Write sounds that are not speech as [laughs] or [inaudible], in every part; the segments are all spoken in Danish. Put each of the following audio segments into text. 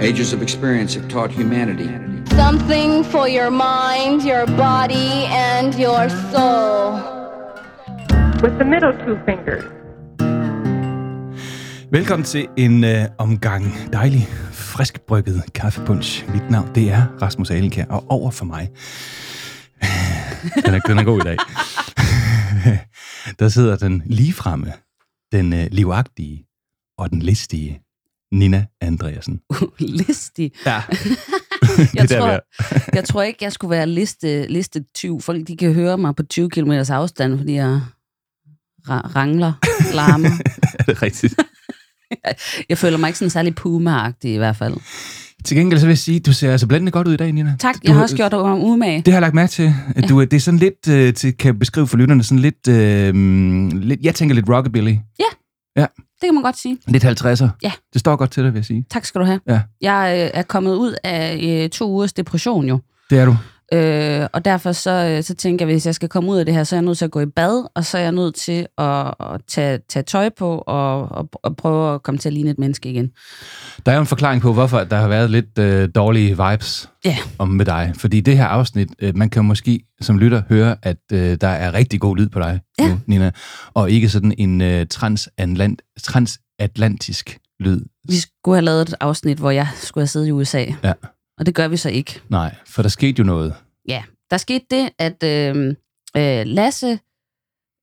Ages of experience have taught humanity Something for your mind, your body, and your soul. with the middle two fingers. Velkommen til en øh, omgang dejlig, friskbrygget kaffepunch. Mit navn, det er Rasmus Alenkær, og over for mig, [laughs] den er, den er god i dag, [laughs] der sidder den ligefremme, den øh, livagtige og den listige Nina Andreasen. listig. Ja, [laughs] Jeg, der, tror, er. [laughs] jeg tror ikke, jeg skulle være liste, liste 20. Folk de kan høre mig på 20 km afstand, fordi jeg ra- rangler, larmer. [laughs] er det rigtigt? Jeg føler mig ikke sådan særlig puma i hvert fald. Til gengæld så vil jeg sige, du ser altså blændende godt ud i dag, Nina. Tak, Du- jeg har også gjort mig umage. Det har jeg lagt mærke til. At du, er- det er sådan lidt, øh, til, kan jeg beskrive for lytterne, sådan lidt, øh, lidt, jeg tænker lidt rockabilly. Det kan man godt sige. Lidt 50'er. Ja. Det står godt til dig, vil jeg sige. Tak skal du have. Ja. Jeg øh, er kommet ud af øh, to ugers depression jo. Det er du. Øh, og derfor så, øh, så tænker jeg, hvis jeg skal komme ud af det her, så er jeg nødt til at gå i bad, og så er jeg nødt til at, at tage, tage tøj på og, og, og prøve at komme til at ligne et menneske igen. Der er jo en forklaring på, hvorfor der har været lidt øh, dårlige vibes Ja. om med dig. Fordi det her afsnit, øh, man kan måske som lytter høre, at øh, der er rigtig god lyd på dig Ja. nu, Nina. Og ikke sådan en øh, transatlant, transatlantisk lyd. Vi skulle have lavet et afsnit, hvor jeg skulle have siddet i USA. Ja. Og det gør vi så ikke. Nej, for der skete jo noget. Ja, der skete det, at øh, øh, Lasse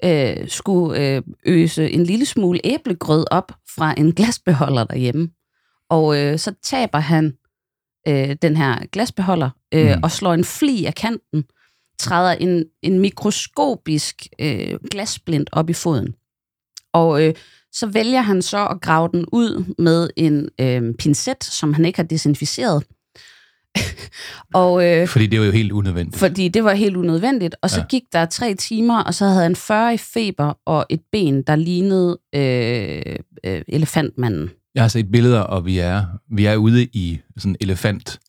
øh, skulle øh, øse en lille smule æblegrød op fra en [laughs] glasbeholder derhjemme. Og øh, så taber han øh, den her glasbeholder øh, Mm. og slår en fli af kanten, træder en, en mikroskopisk øh, glassplint op i foden. Og øh, så vælger han så at grave den ud med en øh, pincet, som han ikke har desinficeret. [laughs] og øh, Fordi det var jo helt unødvendigt. fordi det var helt unødvendigt. Og så Ja. ja. gik der tre timer, og så havde han 40 i feber og et ben, der lignede øh, øh, elefantmanden. Jeg har set billeder, og vi er, vi er ude i sådan elefant,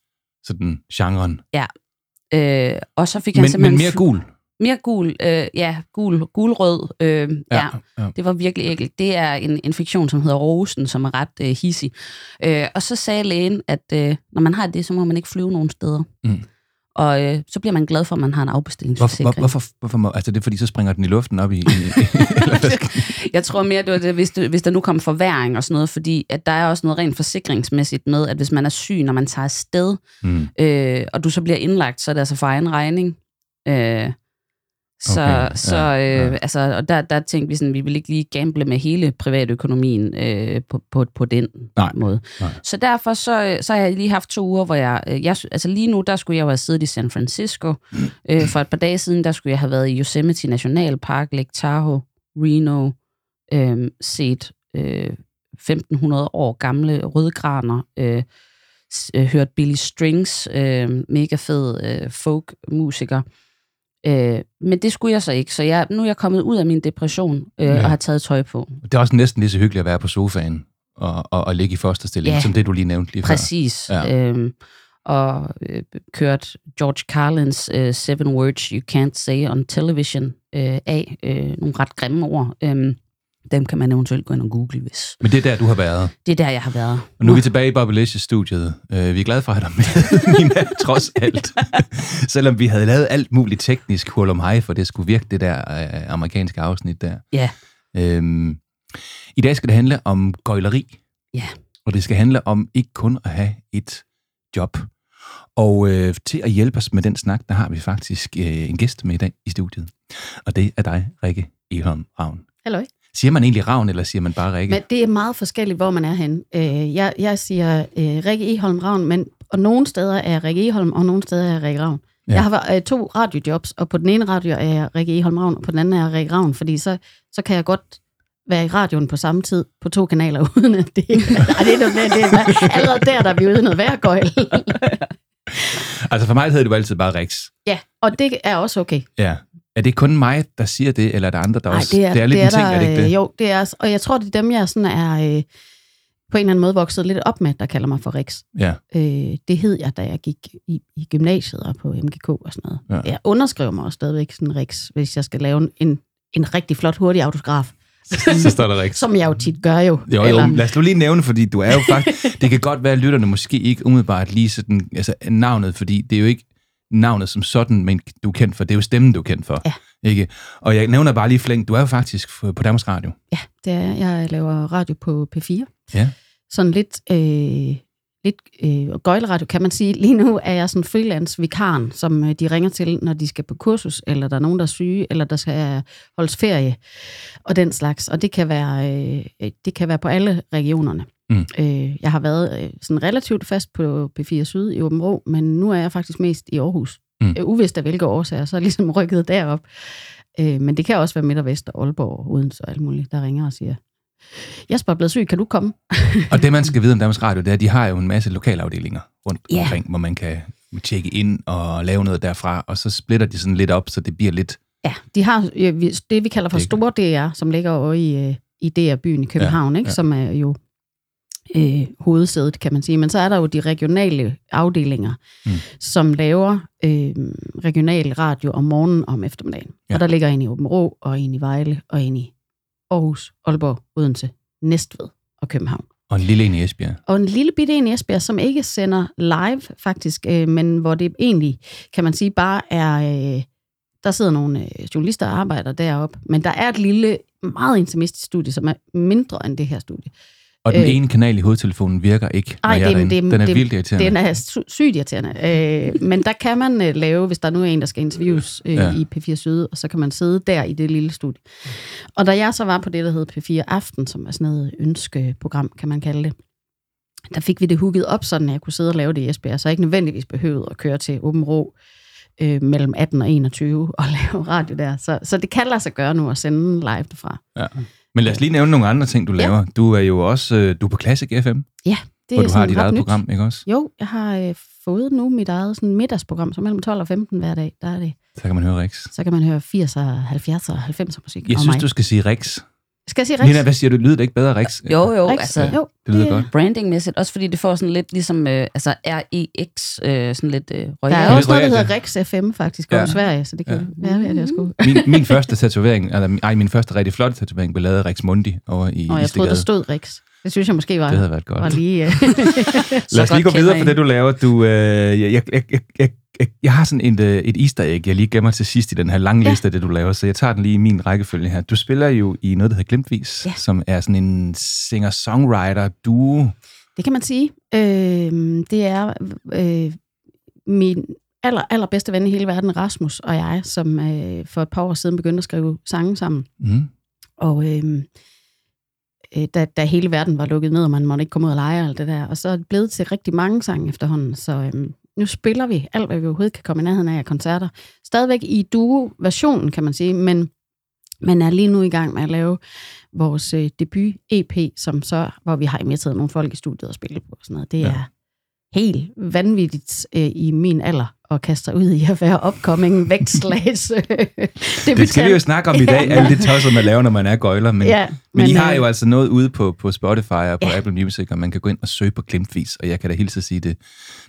sådan genren. Øh, og så fik han Men, simpelthen... men mere gul. Mere gul, øh, ja, gul, gulrød. Øh, ja. ja, ja. det var virkelig ægelt. Det er en infektion, som hedder rosen, som er ret øh, hissig. Øh, og så sagde lægen, at øh, når man har det, så må man ikke flyve nogen steder. Mm. Og øh, så bliver man glad for, at man har en afbestillingsforsikring. hvor, hvorfor, hvorfor må, altså det er fordi, så springer den i luften op i... i Jeg tror mere, det var det, hvis, det, hvis der nu kom forværing og sådan noget, fordi at der er også noget rent forsikringsmæssigt med, at hvis man er syg, når man tager afsted, mm. øh, og du så bliver indlagt, så er det altså for egen regning. Øh, så, Okay, så ja, øh, ja. altså, og der, der tænkte vi sådan, vi vil ikke lige gamble med hele privatøkonomien øh, på, på, på den Nej, måde. nej. Så derfor så, øh, så har jeg lige haft to uger, hvor jeg, øh, jeg, altså lige nu, der skulle jeg jo have siddet i San Francisco. Øh, for et par dage siden, der skulle jeg have været i Yosemite Nationalpark, Lake Tahoe, Reno, øh, set øh, 1500 år gamle rødgraner, øh, øh, hørt Billy Strings, øh, mega fed øh, folk-musiker. Øh, men det skulle jeg så ikke, så jeg, nu er jeg kommet ud af min depression øh, Ja. og har taget tøj på. Det er også næsten lige så hyggeligt at være på sofaen og, og, og ligge i fosterstilling, Ja. som det, du lige nævnte lige Præcis. Ja. Ja. Øhm, og øh, kørt George Carlins øh, Seven Words You Can't Say on Television øh, af. Øh, nogle ret grimme ord. Øhm, dem kan man eventuelt gå ind og google, hvis. Men det er der, du har været. Det er der, jeg har været. Og nu er vi tilbage i Bobbilicious-studiet. Uh, vi er glade for at have dig med, [laughs] Nina, trods alt. [laughs] Selvom vi havde lavet alt muligt teknisk hul om hej, for det skulle virke det der uh, amerikanske afsnit der. Ja. Øhm, I dag skal det handle om gøjleri. Ja. Og det skal handle om ikke kun at have et job. Og øh, til at hjælpe os med den snak, der har vi faktisk øh, en gæst med i dag i studiet. Og det er dig, Rikke Eholm Ravn. Hallo. Siger man egentlig Ravn, eller siger man bare Rikke? Men det er meget forskelligt, hvor man er henne. Øh, jeg, jeg siger øh, Rikke Eholm Ravn, men og nogle steder er Rikke Eholm, og nogle steder er Rikke Ravn. Ja. Jeg har øh, to radiojobs, og på den ene radio er jeg Rikke Eholm Ravn, og på den anden er jeg Rikke Ravn, fordi så, så kan jeg godt være i radioen på samme tid på to kanaler, [laughs] uden at det... [laughs] Nej, det er, noget, det er, allerede der, der er vi ude noget værgøjl. [laughs] Altså for mig hedder det jo altid bare Rix. ja, og det er også okay. Ja. Er det kun mig, der siger det, eller er der andre, der Nej, også... det er, det er lidt det er en ting, der, er det ikke det? øh, Jo, det er, og jeg tror, det er dem, jeg sådan er øh, på en eller anden måde vokset lidt op med, der kalder mig for Rix. Ja. Øh, det hed jeg, da jeg gik i, i gymnasiet og på MGK og sådan noget. Ja. Jeg underskriver mig også stadigvæk sådan Rix, hvis jeg skal lave en, en rigtig flot, hurtig autograf. [laughs] så står der rigtigt. Som jeg jo tit gør jo. Jo, jo, lad os nu lige nævne, fordi du er jo faktisk... [laughs] det kan godt være, at lytterne måske ikke umiddelbart lige sådan, altså navnet, fordi det er jo ikke navnet som sådan, men du er kendt for. Det er jo stemmen, du er kendt for. Ja. Ikke? Og jeg nævner bare lige flink, du er jo faktisk på Danmarks Radio. Ja, det er, jeg laver radio på P4. Ja. Sådan lidt, øh, lidt øh, gøjleradio, kan man sige. Lige nu er jeg sådan freelance-vikaren, som øh, de ringer til, når de skal på kursus, eller der er nogen, der er syge, eller der skal holdes ferie, og den slags. Og det kan være, øh, det kan være på alle regionerne. Mm. Øh, jeg har været øh, sådan relativt fast på P4 Syd i Åben Rå, men nu er jeg faktisk mest i Aarhus. Mm. Øh, uvist af hvilke årsager, så er jeg ligesom [laughs] rykket derop. Øh, men det kan også være Midt og Vest og Aalborg, Odense og alt muligt, der ringer og siger, Jesper er blevet syg, kan du komme? Og det, man skal vide om Danmarks Radio, det er, at de har jo en masse lokalafdelinger rundt Ja. omkring, hvor man kan tjekke ind og lave noget derfra, og så splitter de sådan lidt op, så det bliver lidt... Ja, de har det, vi kalder for Det- Store DR, som ligger over i, øh, i DR-byen i København, Ja, ja, ikke? som er jo øh, hovedsædet, kan man sige. Men så er der jo de regionale afdelinger, Mm. som laver øh, regional radio om morgenen og om eftermiddagen. Ja. Og der ligger en i Åben Rå, og en i Vejle, og en i Aarhus, Aalborg, Odense, Næstved og København. Og en lille en i Esbjerg. Og en lille bitte en i Esbjerg, som ikke sender live faktisk, øh, men hvor det egentlig, kan man sige, bare er... Øh, der sidder nogle øh, journalister og arbejder deroppe, men der er et lille, meget intimistisk studie, som er mindre end det her studie. Og den Øh. ene kanal i hovedtelefonen virker ikke, når Ej, jeg er derinde. det- Den er det- vildt irriterende. Den er sy- sygt irriterende. Øh, men der kan man øh, lave, hvis der nu er en, der skal interviews øh, Ja. i P4 Syd, og så kan man sidde der i det lille studie. Og da jeg så var på det, der hedder P4 Aften, som er sådan noget ønskeprogram, kan man kalde det, der fik vi det hooket op, sådan at jeg kunne sidde og lave det i Esbjerg, så jeg ikke nødvendigvis behøvede at køre til Åben Rå øh, mellem 18 og 21 og [laughs] lave radio der. Så, så det kan lade sig gøre nu at sende live derfra. Ja. Men lad os lige nævne nogle andre ting, du Ja. laver. Du er jo også øh, du er på Classic FM, Det hvor du har dit eget nyt. program, ikke også? Jo, jeg har øh, fået nu mit eget sådan middagsprogram, så mellem 12 og 15 hver dag, der er det. Så kan man høre Rex. Så kan man høre 80'er, 70'er og 90'er musik. Jeg synes, mig. du skal sige Rex. Skal jeg sige Rex? Nina, hvad siger du? Lyder det ikke bedre, Rex? Jo, jo, Rex? altså jo, Det lyder godt. brandingmæssigt, også fordi det får sådan lidt ligesom, øh, altså REX, øh, sådan lidt øh, Der er royal. også noget, der hedder Rex FM faktisk, Ja. ja. om Sverige, så det kan ja. være, det er sgu. Min, min første tatovering, eller ej, min første rigtig flotte tatovering, blev lavet af Rex Mundi over i Og jeg troede, der stod Rex. Det synes jeg måske var, Det havde været godt. var lige... øh, [laughs] [laughs] Lad os lige gå videre på det, du laver. Du, øh, jeg, jeg, jeg, jeg, jeg, jeg, jeg har sådan et, øh, et easter egg, jeg lige gemmer til sidst i den her lange Ja. liste af det, du laver, så jeg tager den lige i min rækkefølge her. Du spiller jo i noget, der hedder Glimtvis, Ja. som er sådan en singer-songwriter-duo. det kan man sige. Øh, det er øh, min aller, allerbedste ven i hele verden, Rasmus og jeg, som øh, for et par år siden begyndte at skrive sange sammen. Mm. Og øh, øh, da, da hele verden var lukket ned, og man måtte ikke komme ud og lege og alt det der. Og så er det blevet til rigtig mange sange efterhånden. Så øh, nu spiller vi alt, hvad vi overhovedet kan komme i nærheden af af koncerter. Stadigvæk i duo-versionen, kan man sige, men man er lige nu i gang med at lave vores øh, debut-EP, som så, hvor vi har inviteret nogle folk i studiet og spille på og sådan noget. Det Ja. er helt vanvittigt øh, i min alder at kaste sig ud i at være upcoming [laughs] vægtslags øh, Det skal vi jo snakke om i dag, [laughs] Ja. alle det tosset, man laver, når man er gøjler. Men, Ja, men, I har øh, jo altså noget ude på, på Spotify og på Ja. Apple Music, og man kan gå ind og søge på Glimtvis, og jeg kan da hilse at sige, det,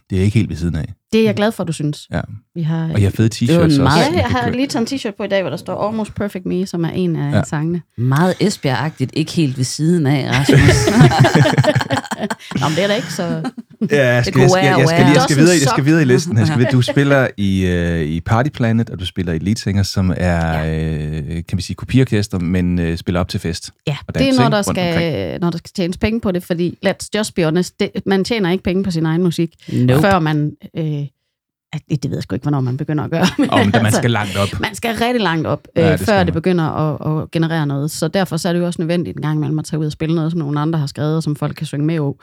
det er ikke helt ved siden af. Det er jeg glad for, du synes. Ja. Vi har, Og jeg har fede Det t-shirts også. meget- Ja, jeg har lige taget en t-shirt på i dag, hvor der står Almost Perfect Me, som er en af Ja. ja. sangene. Meget Esbjerg-agtigt, ikke helt ved siden af, Rasmus. [laughs] Nå, men det er da ikke så... Ja, jeg skal, jeg, skal, være, jeg, skal, lige- jeg, skal videre, jeg skal videre i listen. Jeg skal, videre. du [laughs] spiller i, øh, i Party Planet, og du spiller i Lead Singer, som er, øh, kan vi sige, kopiorkester, men øh, spiller op til fest. Ja, Og det er, når der, skal, når der skal tjenes penge på det, fordi let's just be honest, det, man tjener ikke penge på sin egen musik, Nope. før man... Øh, det, det ved jeg sgu ikke, hvornår man begynder at gøre. Men man altså, skal langt op. man skal rigtig langt op, Ja, øh, det ja, før man. det begynder at, at generere noget. Så derfor så er det jo også nødvendigt en gang imellem at tage ud og spille noget, som nogle andre har skrevet, og som folk kan synge med over.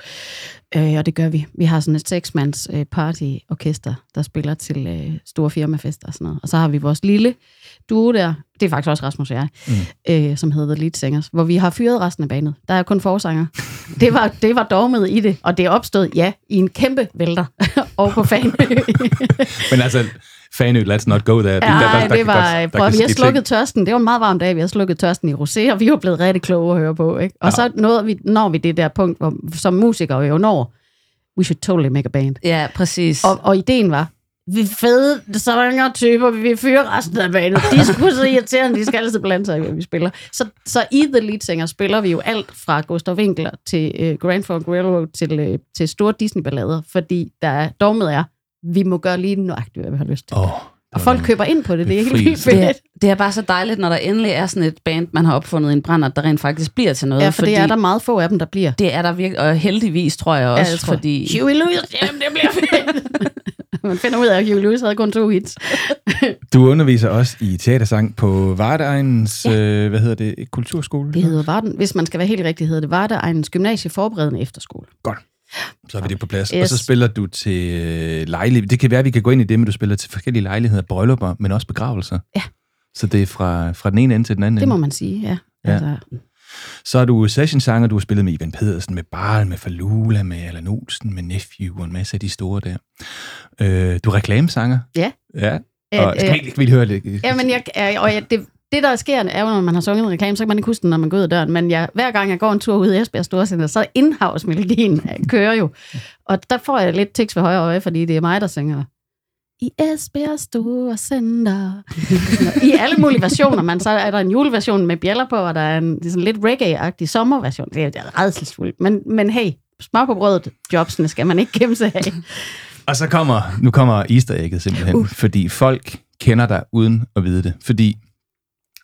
Øh, og det gør vi. Vi har sådan et seksmands øh, partyorkester, der spiller til øh, store firmafester og sådan noget. Og så har vi vores lille duo der, det er faktisk også Rasmus og jeg, Mm. øh, som hedder The Lead Singers, hvor vi har fyret resten af banet. Der er kun forsanger. Det var, det var dogmet i det, og det er opstået, ja, i en kæmpe vælter [laughs] over på fan. [laughs] Men altså, Fanø, let's not go there. Ja, der, der, der, det var, godt- der prøv, vi har slukket ting. tørsten. Det var en meget varm dag, vi har slukket tørsten i rosé, og vi er jo blevet rigtig kloge at høre på. Ikke? Og Ja. så nåede vi, når vi det der punkt, hvor som musikere jo når, we should totally make a band. Ja, præcis. Og, og ideen var, vi fede sanger-typer, vi vil fyre resten af banen. De er sgu så irriterende, de skal altid blande sig i, hvad vi spiller. Så, så i The Lead Singer spiller vi jo alt fra Gustav Winkler til uh, Grand Funk Railroad til, uh, til store Disney-ballader, fordi der er, dogmet er, vi må gøre lige nøjagtigt, hvad vi har lyst til. Åh, og folk køber ind på det, det er helt vildt Befrielse. Det er, fedt. det er bare så dejligt, når der endelig er sådan et band, man har opfundet i en brænder, der rent faktisk bliver til noget. Ja, for det er der meget få af dem, der bliver. det er der virkelig, og heldigvis tror jeg også, Ja, jeg tror, fordi... Huey Lewis, jamen det bliver fedt. [laughs] [laughs] Man finder ud af, at Huey Lewis havde kun to hits. Du underviser også i teatersang på Vardeegnens, ja. øh, hvad hedder det, kulturskole? Det hedder Varden, hvis man skal være helt rigtig, hedder det Vardeegnens Gymnasie Forberedende Efterskole. Godt. Så er vi det på plads. Yes. Og så spiller du til øh, lejlighed. Det kan være, at vi kan gå ind i det, men du spiller til forskellige lejligheder, bryllupper, men også begravelser. Ja. Så det er fra, fra den ene ende til den anden Det ende. må man sige, ja. Ja. Altså, Så er du sessionsanger, du har spillet med Ivan Pedersen, med Barl, med Falula, med Allan Olsen, med Nephew og en masse af de store der. Øh, du er reklamesanger. Ja. Ja. Øh, Og skal øh, vi ikke vil I høre lidt? Jamen, jeg, jeg, og jeg, det, det, der sker, er jo, når man har sunget en reklame, så kan man ikke huske den, når man går ud af døren. Men jeg, hver gang jeg går en tur ud i Esbjerg Storcenter, så indhavsmelodien øh, kører jo. Og der får jeg lidt tekst ved højre øje, fordi det er mig, der synger. I Esbjerg Storcenter. I alle mulige versioner. Man, så er der en juleversion med bjæller på, og der er en sådan lidt reggae-agtig sommerversion. Det er, det er redselsfuldt. Men, men hey, smør på brødet, jobsene skal man ikke gemme sig af. Og så kommer, nu kommer easter egget simpelthen, uh. fordi folk kender dig uden at vide det. Fordi,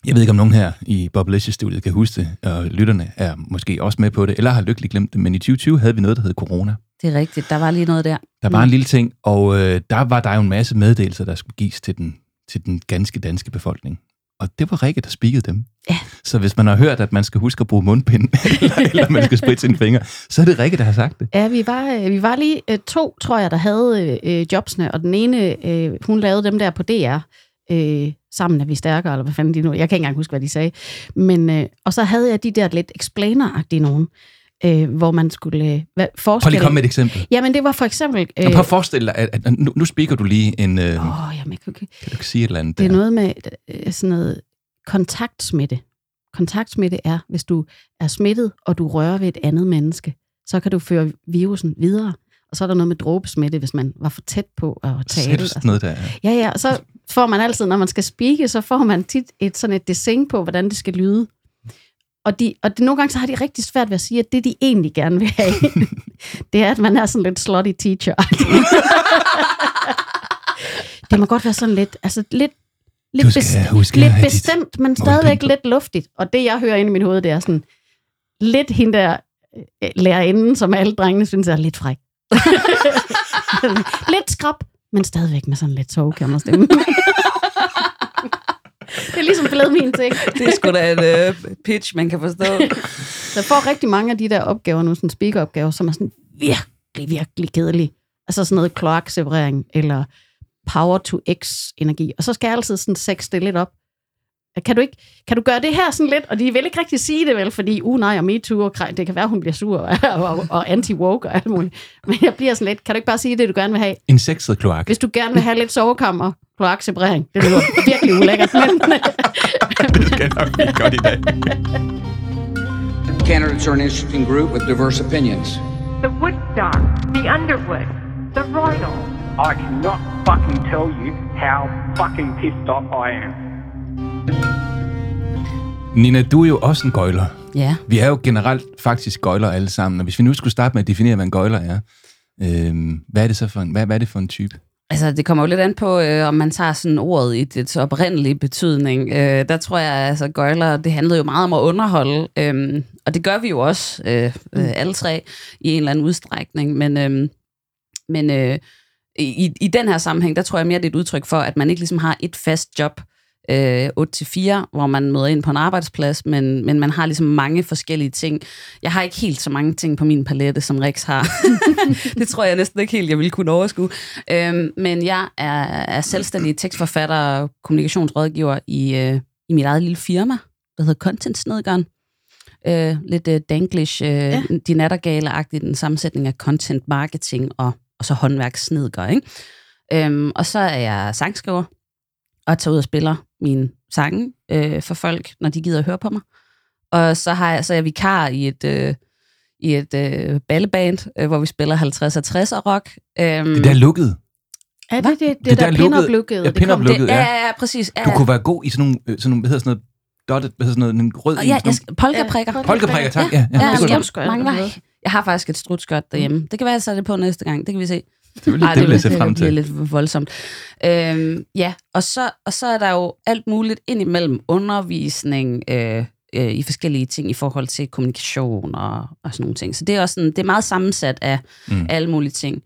jeg ved ikke om nogen her i Bobblicious-studiet kan huske det, og lytterne er måske også med på det, eller har lykkeligt glemt det, men i 2020 havde vi noget, der hed corona. Det er rigtigt, der var lige noget der. Der var en lille ting, og øh, der var der jo en masse meddelelser, der skulle gives til den, til den ganske danske befolkning. Og det var Rikke, der spikede dem. Ja. Så hvis man har hørt, at man skal huske at bruge mundbind, eller, [laughs] eller man skal spritte sine fingre, så er det Rikke, der har sagt det. Ja, vi var, øh, vi var lige øh, to, tror jeg, der havde øh, jobsene, og den ene, øh, hun lavede dem der på DR, øh, sammen er vi stærkere, eller hvad fanden de nu, jeg kan ikke engang huske, hvad de sagde. Men, øh, og så havde jeg de der lidt explainer-agtige nogen, øh, hvor man skulle øh, hvad, Prøv forestille... lige at komme med et eksempel. Jamen, det var for eksempel... Øh, Øh, prøv at forestille dig, at, at nu, nu spiker du lige en... Øh, åh, jamen, jeg kan ikke- kan du ikke sige et eller andet Det er der? noget med øh, sådan noget kontaktsmitte. Kontaktsmitte er, hvis du er smittet, og du rører ved et andet menneske, så kan du føre virusen videre. Og så er der noget med dråbesmitte, hvis man var for tæt på at tale. og sådan sådan. noget der? Ja, ja, og så får man altid, når man skal speake, så får man tit et, sådan et design på, hvordan det skal lyde. Og, de, og det, nogle gange så har de rigtig svært ved at sige, at det, de egentlig gerne vil have, [laughs] det er, at man er sådan lidt slutty teacher. [laughs] det må godt være sådan lidt, altså lidt, lidt, skal huske lidt dit bestemt, men stadigvæk lidt luftigt. Og det, jeg hører inde i mit hoved, det er sådan lidt hende der øh, lærerinden, som alle drengene synes er lidt fræk. [laughs] lidt skrab, men stadigvæk med sådan lidt sovekammerstemme. Det er ligesom blevet min ting. [laughs] Det er sgu da en øh, pitch, man kan forstå. [laughs] Så jeg får rigtig mange af de der opgaver nu, sådan speakeropgaver, som er sådan virkelig, virkelig kedelige. Altså sådan noget kloakseparering, eller power to x energi. Og så skal jeg altid sådan sexe det lidt op. Kan du, ikke, kan du gøre det her sådan lidt? Og de vil ikke rigtig sige det vel, fordi, uh nej, og MeToo, og krej- det kan være, hun bliver sur, [laughs] og, og, og anti-woke og alt muligt. Men jeg bliver sådan lidt, kan du ikke bare sige det, du gerne vil have? En sexet kloak. Hvis du gerne vil have lidt sovekammer, kloakseparering, det lyder virkelig ulækkert, men [laughs] det skal nok blive godt i dag. Candidates are an interesting group with diverse opinions. The Woodstock, the Underwood, the Royal. I cannot fucking tell you how fucking pissed off I am. Nina, du er jo også en gøjler. Ja. Vi er jo generelt faktisk gøjler alle sammen, og hvis vi nu skulle starte med at definere, hvad en gøjler er, øhm, hvad er det så for en, hvad, hvad er det for en type? Altså, det kommer jo lidt an på, øh, om man tager sådan ordet i dets oprindelige betydning. Øh, der tror jeg, altså, gøjler, det handlede jo meget om at underholde, øh, og det gør vi jo også, øh, øh, alle tre, i en eller anden udstrækning. Men, øh, men øh, i, i den her sammenhæng, der tror jeg mere, det er et udtryk for, at man ikke ligesom har et fast job, øh, 8-4, hvor man møder ind på en arbejdsplads, men, men man har ligesom mange forskellige ting. Jeg har ikke helt så mange ting på min palette, som Rex har. [laughs] det tror jeg næsten ikke helt, jeg ville kunne overskue. Øhm, men jeg er, er selvstændig tekstforfatter og kommunikationsrådgiver i, øh, i mit eget lille firma, der hedder Content Snedgeren. Øh, lidt øh, danglish, øh, ja. de nattergale-agtigt, den sammensætning af content marketing og, og så håndværkssnedger, ikke? Øhm, og så er jeg sangskriver, og tager ud og spiller mine sange øh, for folk, når de gider at høre på mig. Og så, har jeg, så er jeg vikar i et, øh, i et øh, balleband, øh, hvor vi spiller 50 og 60 rock. Øhm, Det der er lukket. Er det det, det, Det der, der lukkede- pin-up-lukket? ja, pin-up Det, lukket, ja, ja. ja, præcis. Ja, Du kunne være god i sådan nogle, øh, sådan nogle hvad hedder sådan noget, dotted, hvad hedder sådan noget, en rød Og en, ja, sådan jeg, polkaprikker. Ja, Polkaprikker, tak. Ja, ja, Ja, det ja, kunne jeg, mangler. Jeg har faktisk et strutskørt derhjemme. Det kan være, at jeg sætter det på næste gang. Det kan vi se. Det vil, Ej, det vil jeg se det frem bliver til. lidt voldsomt. Øhm, ja, og så, og så er der jo alt muligt indimellem undervisning øh, øh, i forskellige ting i forhold til kommunikation og, og sådan nogle ting. Så det er også sådan, det er meget sammensat af Mm. alle mulige ting.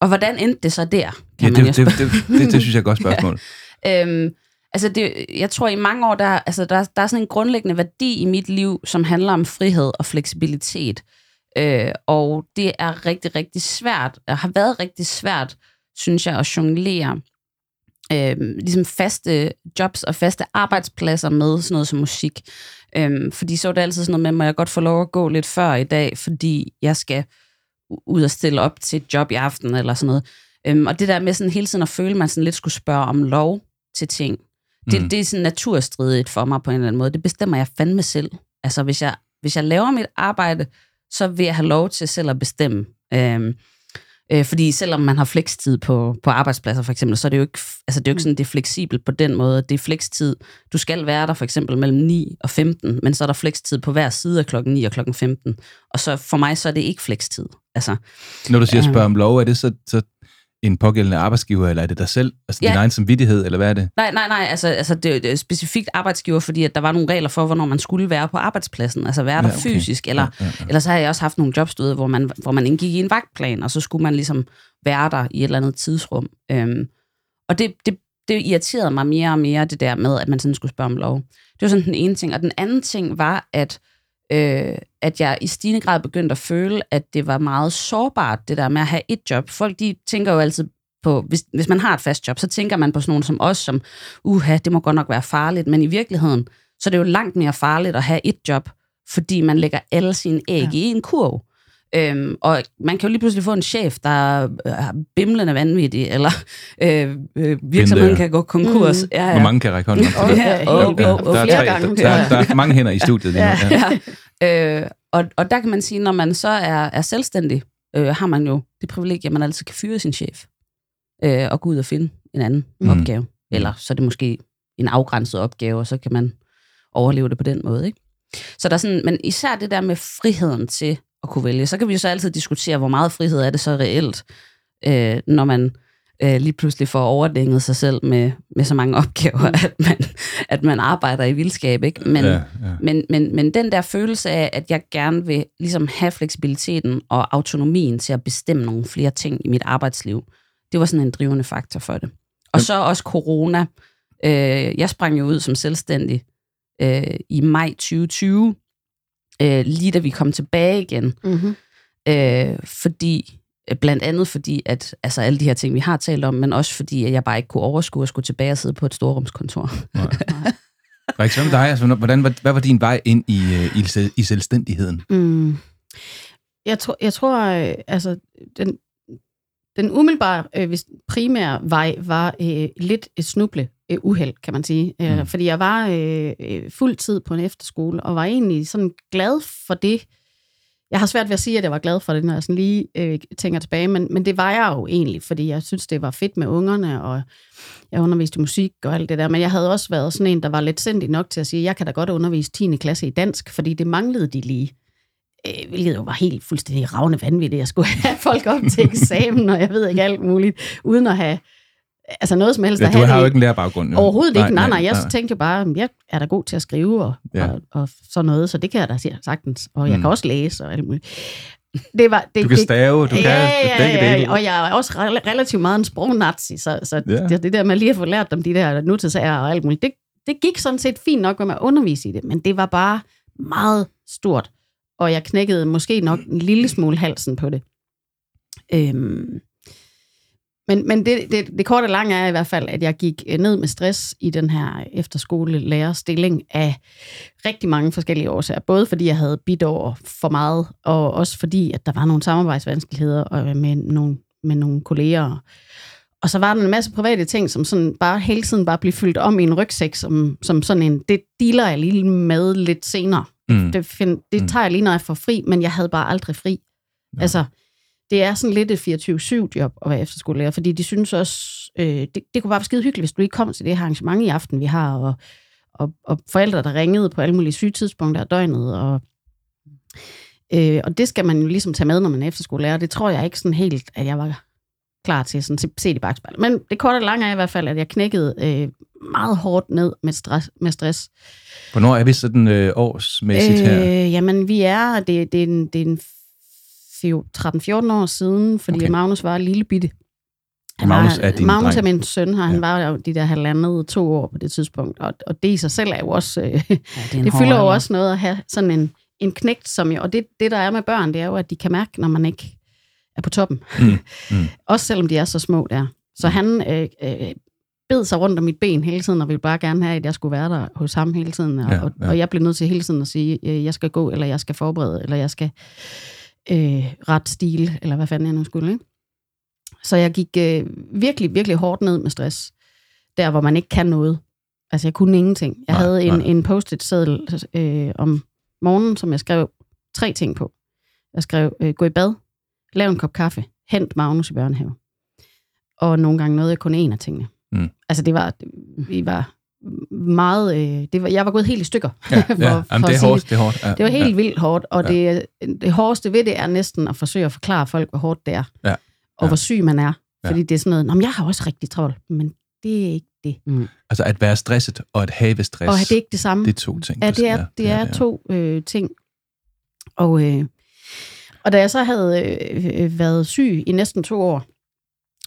Og hvordan endte det så der, Ja, kan det, jo det, det, det, det, det synes jeg er et godt [laughs] spørgsmål. Øhm, altså det, jeg tror i mange år, der, altså der, der er sådan en grundlæggende værdi i mit liv, som handler om frihed og fleksibilitet. Øh, og det er rigtig, rigtig svært, og har været rigtig svært, synes jeg, at jonglere øh, ligesom faste jobs og faste arbejdspladser med sådan noget som musik. Øh, fordi så er det altid sådan noget med, må jeg godt få lov at gå lidt før i dag, fordi jeg skal ud og stille op til et job i aften eller sådan noget. Øhm, og det der med sådan hele tiden at føle, at man sådan lidt skulle spørge om lov til ting, det, Mm. det er sådan naturstridigt for mig på en eller anden måde. Det bestemmer jeg fandme selv. Altså hvis jeg, hvis jeg laver mit arbejde, så vil jeg have lov til selv at bestemme. Øhm, øh, fordi selvom man har flekstid på, på arbejdspladser for eksempel, så er det jo ikke, altså det er jo ikke sådan, det er fleksibelt på den måde. Det er flekstid. Du skal være der for eksempel mellem 9 og 15, men så er der flekstid på hver side af klokken 9 og klokken 15. Og så for mig, så er det ikke flekstid. Altså, Når du siger Ja. spørg om lov, er det så, så en pågældende arbejdsgiver, eller er det dig selv? Altså din Ja. egen samvittighed, eller hvad er det? Nej, nej, nej. Altså, altså det, det er specifikt arbejdsgiver, fordi at der var nogle regler for, hvornår man skulle være på arbejdspladsen. Altså være der Ja, okay. fysisk. Eller, Ja, ja, ja. eller så har jeg også haft nogle jobs, du ved, hvor man, hvor man indgik i en vagtplan, og så skulle man ligesom være der i et eller andet tidsrum. Øhm, og det, det, det irriterede mig mere og mere, det der med, at man sådan skulle spørge om lov. Det var sådan den ene ting. Og den anden ting var, at, øh, at jeg i stigende grad begyndte at føle, at det var meget sårbart, det der med at have et job. Folk, de tænker jo altid på, hvis, hvis man har et fast job, så tænker man på sådan nogen som os, som, uha, det må godt nok være farligt, men i virkeligheden, så er det jo langt mere farligt at have et job, fordi man lægger alle sine æg Ja. i en kurv. Øhm, og man kan jo lige pludselig få en chef, der er er bimlende vanvittig, eller øh, øh, virksomheden kan gå konkurs. Mm. Ja, ja. Hvor mange kan række hånden op til det? Ja, åh, der, er flere tre, gange, der, der, der er mange hænder i studiet lige nu. Ja. ja. [laughs] Øh, og, og der kan man sige, når man så er, er selvstændig, øh, har man jo det privilegie, at man altid kan fyre sin chef øh, og gå ud og finde en anden Mm. mm. opgave. Eller så er det måske en afgrænset opgave, og så kan man overleve det på den måde. Ikke? Så der er sådan, men især det der med friheden til at kunne vælge, så kan vi jo så altid diskutere, hvor meget frihed er det så reelt, øh, når man øh, lige pludselig får overdænget sig selv med, med så mange [laughs] opgaver, at man, at man arbejder i vildskab. Ikke? Men, Ja, ja. men, men, men den der følelse af, at jeg gerne vil ligesom have fleksibiliteten og autonomien til at bestemme nogle flere ting i mit arbejdsliv, det var sådan en drivende faktor for det. Og så også corona. Øh, jeg sprang jo ud som selvstændig øh, i maj 2020, øh, lige da vi kom tilbage igen. Mm-hmm. Øh, fordi, øh, blandt andet fordi, at altså alle de her ting, vi har talt om, men også fordi, at jeg bare ikke kunne overskue at skulle tilbage og sidde på et storrumskontor. [laughs] Rik, hvad med dig? Altså, hvordan, hvad, hvad var din vej ind i, øh, i, i selvstændigheden? Mm. Jeg tror, jeg tror øh, altså, den, den umiddelbare, øh, hvis primære vej var øh, lidt et snuble øh, uheld, kan man sige. Øh, Mm. Fordi jeg var øh, øh, fuld tid på en efterskole, og var egentlig sådan glad for det. Jeg har svært ved at sige, at jeg var glad for det, når jeg sådan lige øh, tænker tilbage, men, men det var jeg jo egentlig, fordi jeg synes, det var fedt med ungerne, og jeg underviste i musik og alt det der, men jeg havde også været sådan en, der var lidt sindig nok til at sige, at jeg kan da godt undervise 10. klasse i dansk, fordi det manglede de lige. Øh, hvilket jo var helt fuldstændig ravne vanvittigt. Jeg skulle have [laughs] folk op til eksamen, og jeg ved ikke alt muligt, uden at have altså noget som helst Ja, du har jo ikke en lærerbaggrund. Jo. Overhovedet ikke. Nej, nej. Jeg tænkte jo bare, jeg er da god til at skrive og, Ja. ja. og, og sådan noget, så det kan jeg da sagtens. Og jeg Mm. kan også læse og alt muligt. Det var, det, Du kan stave, du kan ja, ja, ja, ja, og jeg er også rel- relativt meget en sprognazi, så, så Ja. ja. det, det der med lige at få lært dem de der nutidsager og alt muligt, det, det gik sådan set fint nok med at undervise i det, men det var bare meget stort, og jeg knækkede måske nok en lille smule halsen på det. Øhm, men men det, det, det korte og lange er i hvert fald, at jeg gik øh, ned med stress i den her efterskolelærerstilling af rigtig mange forskellige årsager. Både fordi jeg havde bidt over for meget, og også fordi, at der var nogle samarbejdsvanskeligheder med nogle, med nogle kolleger. Og så var der en masse private ting, som sådan bare hele tiden bare blev fyldt om i en rygsæk, som, som sådan en, det dealer jeg lige med lidt senere. Mm. Det, find, det Mm. tager jeg lige, når jeg får fri, men jeg havde bare aldrig fri. Ja. Altså, det er sådan lidt et 24-7-job at være efterskolelærer, fordi de synes også, øh, det, det kunne bare være skide hyggeligt, hvis du ikke kom til det her arrangement i aften, vi har, og, og, og forældre, der ringede på alle mulige syge tidspunkter af døgnet, og, øh, og det skal man jo ligesom tage med, når man er efterskolelærer. Det tror jeg ikke sådan helt, at jeg var klar til sådan, at se det i bagspejlet. Men det korte og lange er i hvert fald, at jeg knækkede øh, meget hårdt ned med stress. Med stress. Hvornår er vi sådan øh, årsmæssigt her? Øh, jamen, vi er, det, det er en, det er en 13-14 år siden, fordi Okay. Magnus var lille bitte. Magnus var, er din Magnus dreng. er min søn, her. han Ja. var jo de der halvandet to år på det tidspunkt, og, og det i sig selv er jo også, øh, Ja, det det fylder jo også noget at have sådan en, en knægt, som jo, og det, det der er med børn, det er jo, at de kan mærke, når man ikke er på toppen. Mm, mm. [laughs] også selvom de er så små der. Så han øh, øh, bed sig rundt om mit ben hele tiden, og ville bare gerne have, at jeg skulle være der hos ham hele tiden. Og, ja. ja. og jeg blev nødt til hele tiden at sige, øh, jeg skal gå, eller jeg skal forberede, eller jeg skal øh, ret stil, eller hvad fanden jeg nu skulle. Ikke? Så jeg gik øh, virkelig, virkelig hårdt ned med stress, der hvor man ikke kan noget. Altså jeg kunne ingenting. Jeg Nej, havde en, nej. en post-it seddel øh, om morgenen, som jeg skrev tre ting på. Jeg skrev, øh, gå i bad, lav en kop kaffe, hent Magnus i børnehave. Og nogle gange nåede jeg kun en af tingene. Mm. Altså det var, vi var meget, øh, det var, jeg var gået helt i stykker. Ja, [laughs] for- ja. Jamen, det er hårdt, det er hårdt. Ja, det var helt ja. vildt hårdt, og Ja. ja. det, det hårdeste ved det er næsten at forsøge at forklare folk, hvor hårdt det er. Ja. Og Ja. hvor syg man er. Ja. Fordi det er sådan noget, Nå, men jeg har også rigtig travlt, men det er ikke det. Altså at være stresset og at have stress, Og det er ikke det samme. det er to ting. Ja, det er, det er to øh, ting. Og, øh, og da jeg så havde øh, øh, været syg i næsten to år,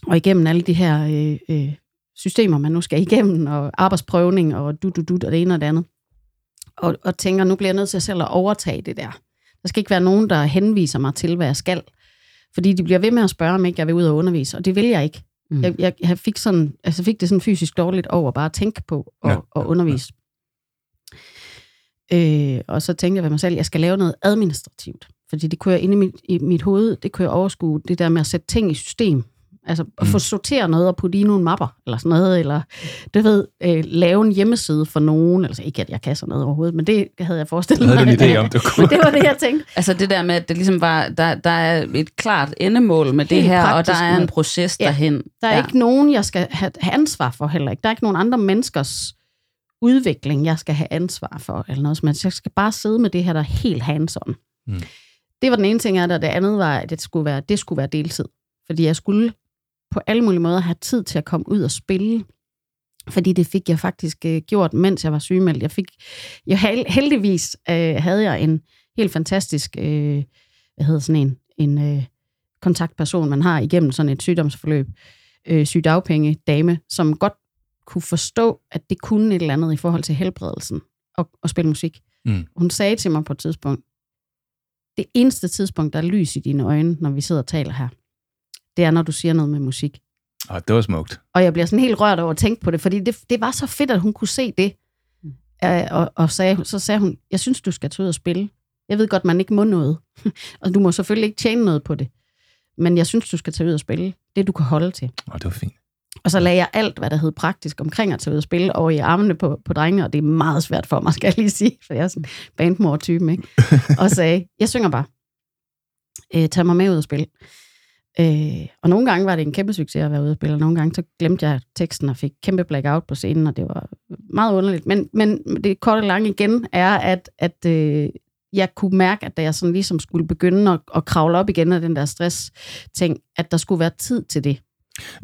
og igennem alle de her øh, øh, systemer, man nu skal igennem, og arbejdsprøvning, og du, du, du, og det ene og det andet, og, og tænker, nu bliver jeg nødt til selv at overtage det der. Der skal ikke være nogen, der henviser mig til, hvad jeg skal. Fordi de bliver ved med at spørge, om ikke jeg vil ud og undervise, og det vil jeg ikke. Mm. Jeg, jeg, jeg fik, sådan, altså fik det sådan fysisk dårligt over bare at tænke på og, Ja, ja, og undervise. Øh, og så tænkte jeg ved mig selv, at jeg skal lave noget administrativt. Fordi det kunne jeg inde i mit, i mit hoved, det kunne jeg overskue, det der med at sætte ting i system. Altså at Mm. få sorteret noget og putte i nogle mapper, eller sådan noget, eller du ved, øh, lave en hjemmeside for nogen, altså ikke at jeg kan sådan noget overhovedet, men det havde jeg forestillet Havde du en mig. idé om, du [laughs] kunne? Men det var det, jeg tænkte. Altså det der med, at det ligesom var, der, der er et klart endemål med det Helt her, og der praktisk er en proces Ja. derhen. Der er ja. ikke nogen, jeg skal have, ansvar for heller ikke. Der er ikke nogen andre menneskers udvikling, jeg skal have ansvar for, eller noget som helst. Jeg skal bare sidde med det her, der er helt hands-on. Mm. Det var den ene ting, jeg der. Det andet var, at det skulle være, det skulle være deltid. Fordi jeg skulle på alle mulige måder have tid til at komme ud og spille. Fordi det fik jeg faktisk øh, gjort, mens jeg var sygemeldt. Jeg fik, jeg hel- heldigvis øh, havde jeg en helt fantastisk, øh, hvad hedder sådan en, en øh, kontaktperson, man har igennem sådan et sygdomsforløb, øh, sygdagpenge dame, som godt kunne forstå, at det kunne et eller andet i forhold til helbredelsen og, og spille musik. Mm. Hun sagde til mig på et tidspunkt, det eneste tidspunkt, der er lys i dine øjne, når vi sidder og taler her, det er, når du siger noget med musik. Oh, det var smukt. Og jeg bliver sådan helt rørt over at tænke på det, fordi det, det var så fedt, at hun kunne se det. Øh, og, og sagde, så sagde hun, jeg synes, du skal tage ud og spille. Jeg ved godt, man ikke må noget. [laughs] og du må selvfølgelig ikke tjene noget på det. Men jeg synes, du skal tage ud og spille. Det, du kan holde til. Oh, det var fint. Og så lagde jeg alt, hvad der hed praktisk omkring at tage ud og spille, over i armene på, på drengene, og det er meget svært for mig, skal jeg lige sige, for jeg er sådan bandmor-typen, ikke? [laughs] Og sagde, jeg synger bare. Øh, tag mig med ud og spille. Øh, og nogle gange var det en kæmpe succes at være ude og spille, og nogle gange så glemte jeg teksten og fik kæmpe blackout på scenen, og det var meget underligt. Men, men det korte og lange igen er, at, at øh, jeg kunne mærke, at da jeg sådan ligesom skulle begynde at, at kravle op igen af den der stress-ting, at der skulle være tid til det.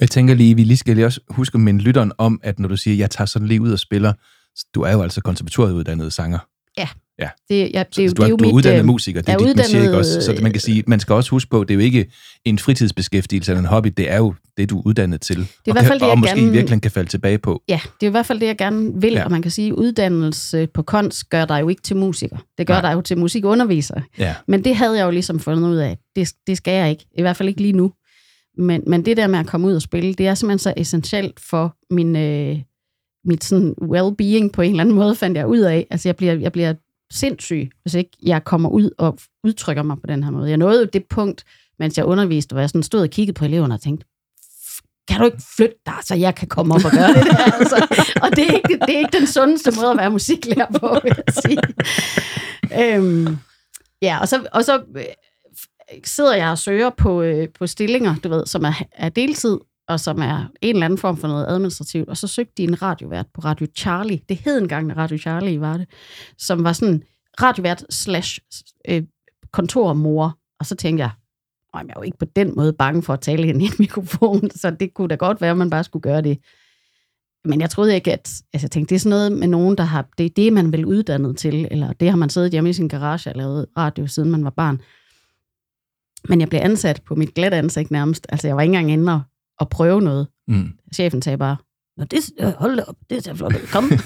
Jeg tænker lige, vi lige skal lige også huske at minde lytteren om, at når du siger, jeg tager sådan lige ud og spiller, du er jo altså konservatorieuddannet sanger. Det, ja, det, Så er jo- du det er er, jo du er mit, uddannet øh, musiker, det er er dit musik uddannet, også. Så man kan sige, man skal også huske på, det er jo ikke en fritidsbeskæftigelse eller en hobby, det er jo det, du er uddannet til. Det er i hvert fald og, det, jeg og måske gerne- virkelig kan falde tilbage på. Ja, det er i hvert fald det, jeg gerne vil, Ja. ja. og man kan sige, at uddannelse på kunst gør dig jo ikke til musiker. Det gør Nej. dig jo til musikunderviser. Ja. Men det havde jeg jo ligesom fundet ud af. Det, det skal jeg ikke. I hvert fald ikke lige nu. Men, men det der med at komme ud og spille, det er simpelthen så essentielt for min, øh, mit sådan well-being på en eller anden måde, fandt jeg ud af. Altså jeg bliver, jeg bliver sindssyg, hvis ikke jeg kommer ud og udtrykker mig på den her måde. Jeg nåede jo det punkt, mens jeg underviste, hvor jeg sådan stod og kiggede på eleverne og tænkte, kan du ikke flytte dig, så jeg kan komme op og gøre det der? [laughs] Altså, og det er, ikke, det er ikke den sundeste måde at være musiklærer på, vil jeg sige. Øhm, ja, og så, og så øh, sidder jeg og søger på, øh, på stillinger, du ved, som er, er deltid, og som er en eller anden form for noget administrativt, og så søgte de en radiovært på Radio Charlie. Det hed engang Radio Charlie, var det. Som var sådan radiovært slash øh, kontormor. Og så tænkte jeg, men jeg er jo ikke på den måde bange for at tale ind i en [laughs] mikrofon, så det kunne da godt være, at man bare skulle gøre det. Men jeg troede ikke, at... Altså, jeg tænkte, det er sådan noget med nogen, der har... Det er det, man vil uddannet til, eller det har man siddet hjemme i sin garage og lavet radio, siden man var barn. Men jeg blev ansat på mit glat ansigt nærmest. Altså, jeg var ikke engang inde og, og prøve noget. Mm. Chefen sagde bare, Nå, det, øh, hold da op, det er flot. ud. Kom. [laughs]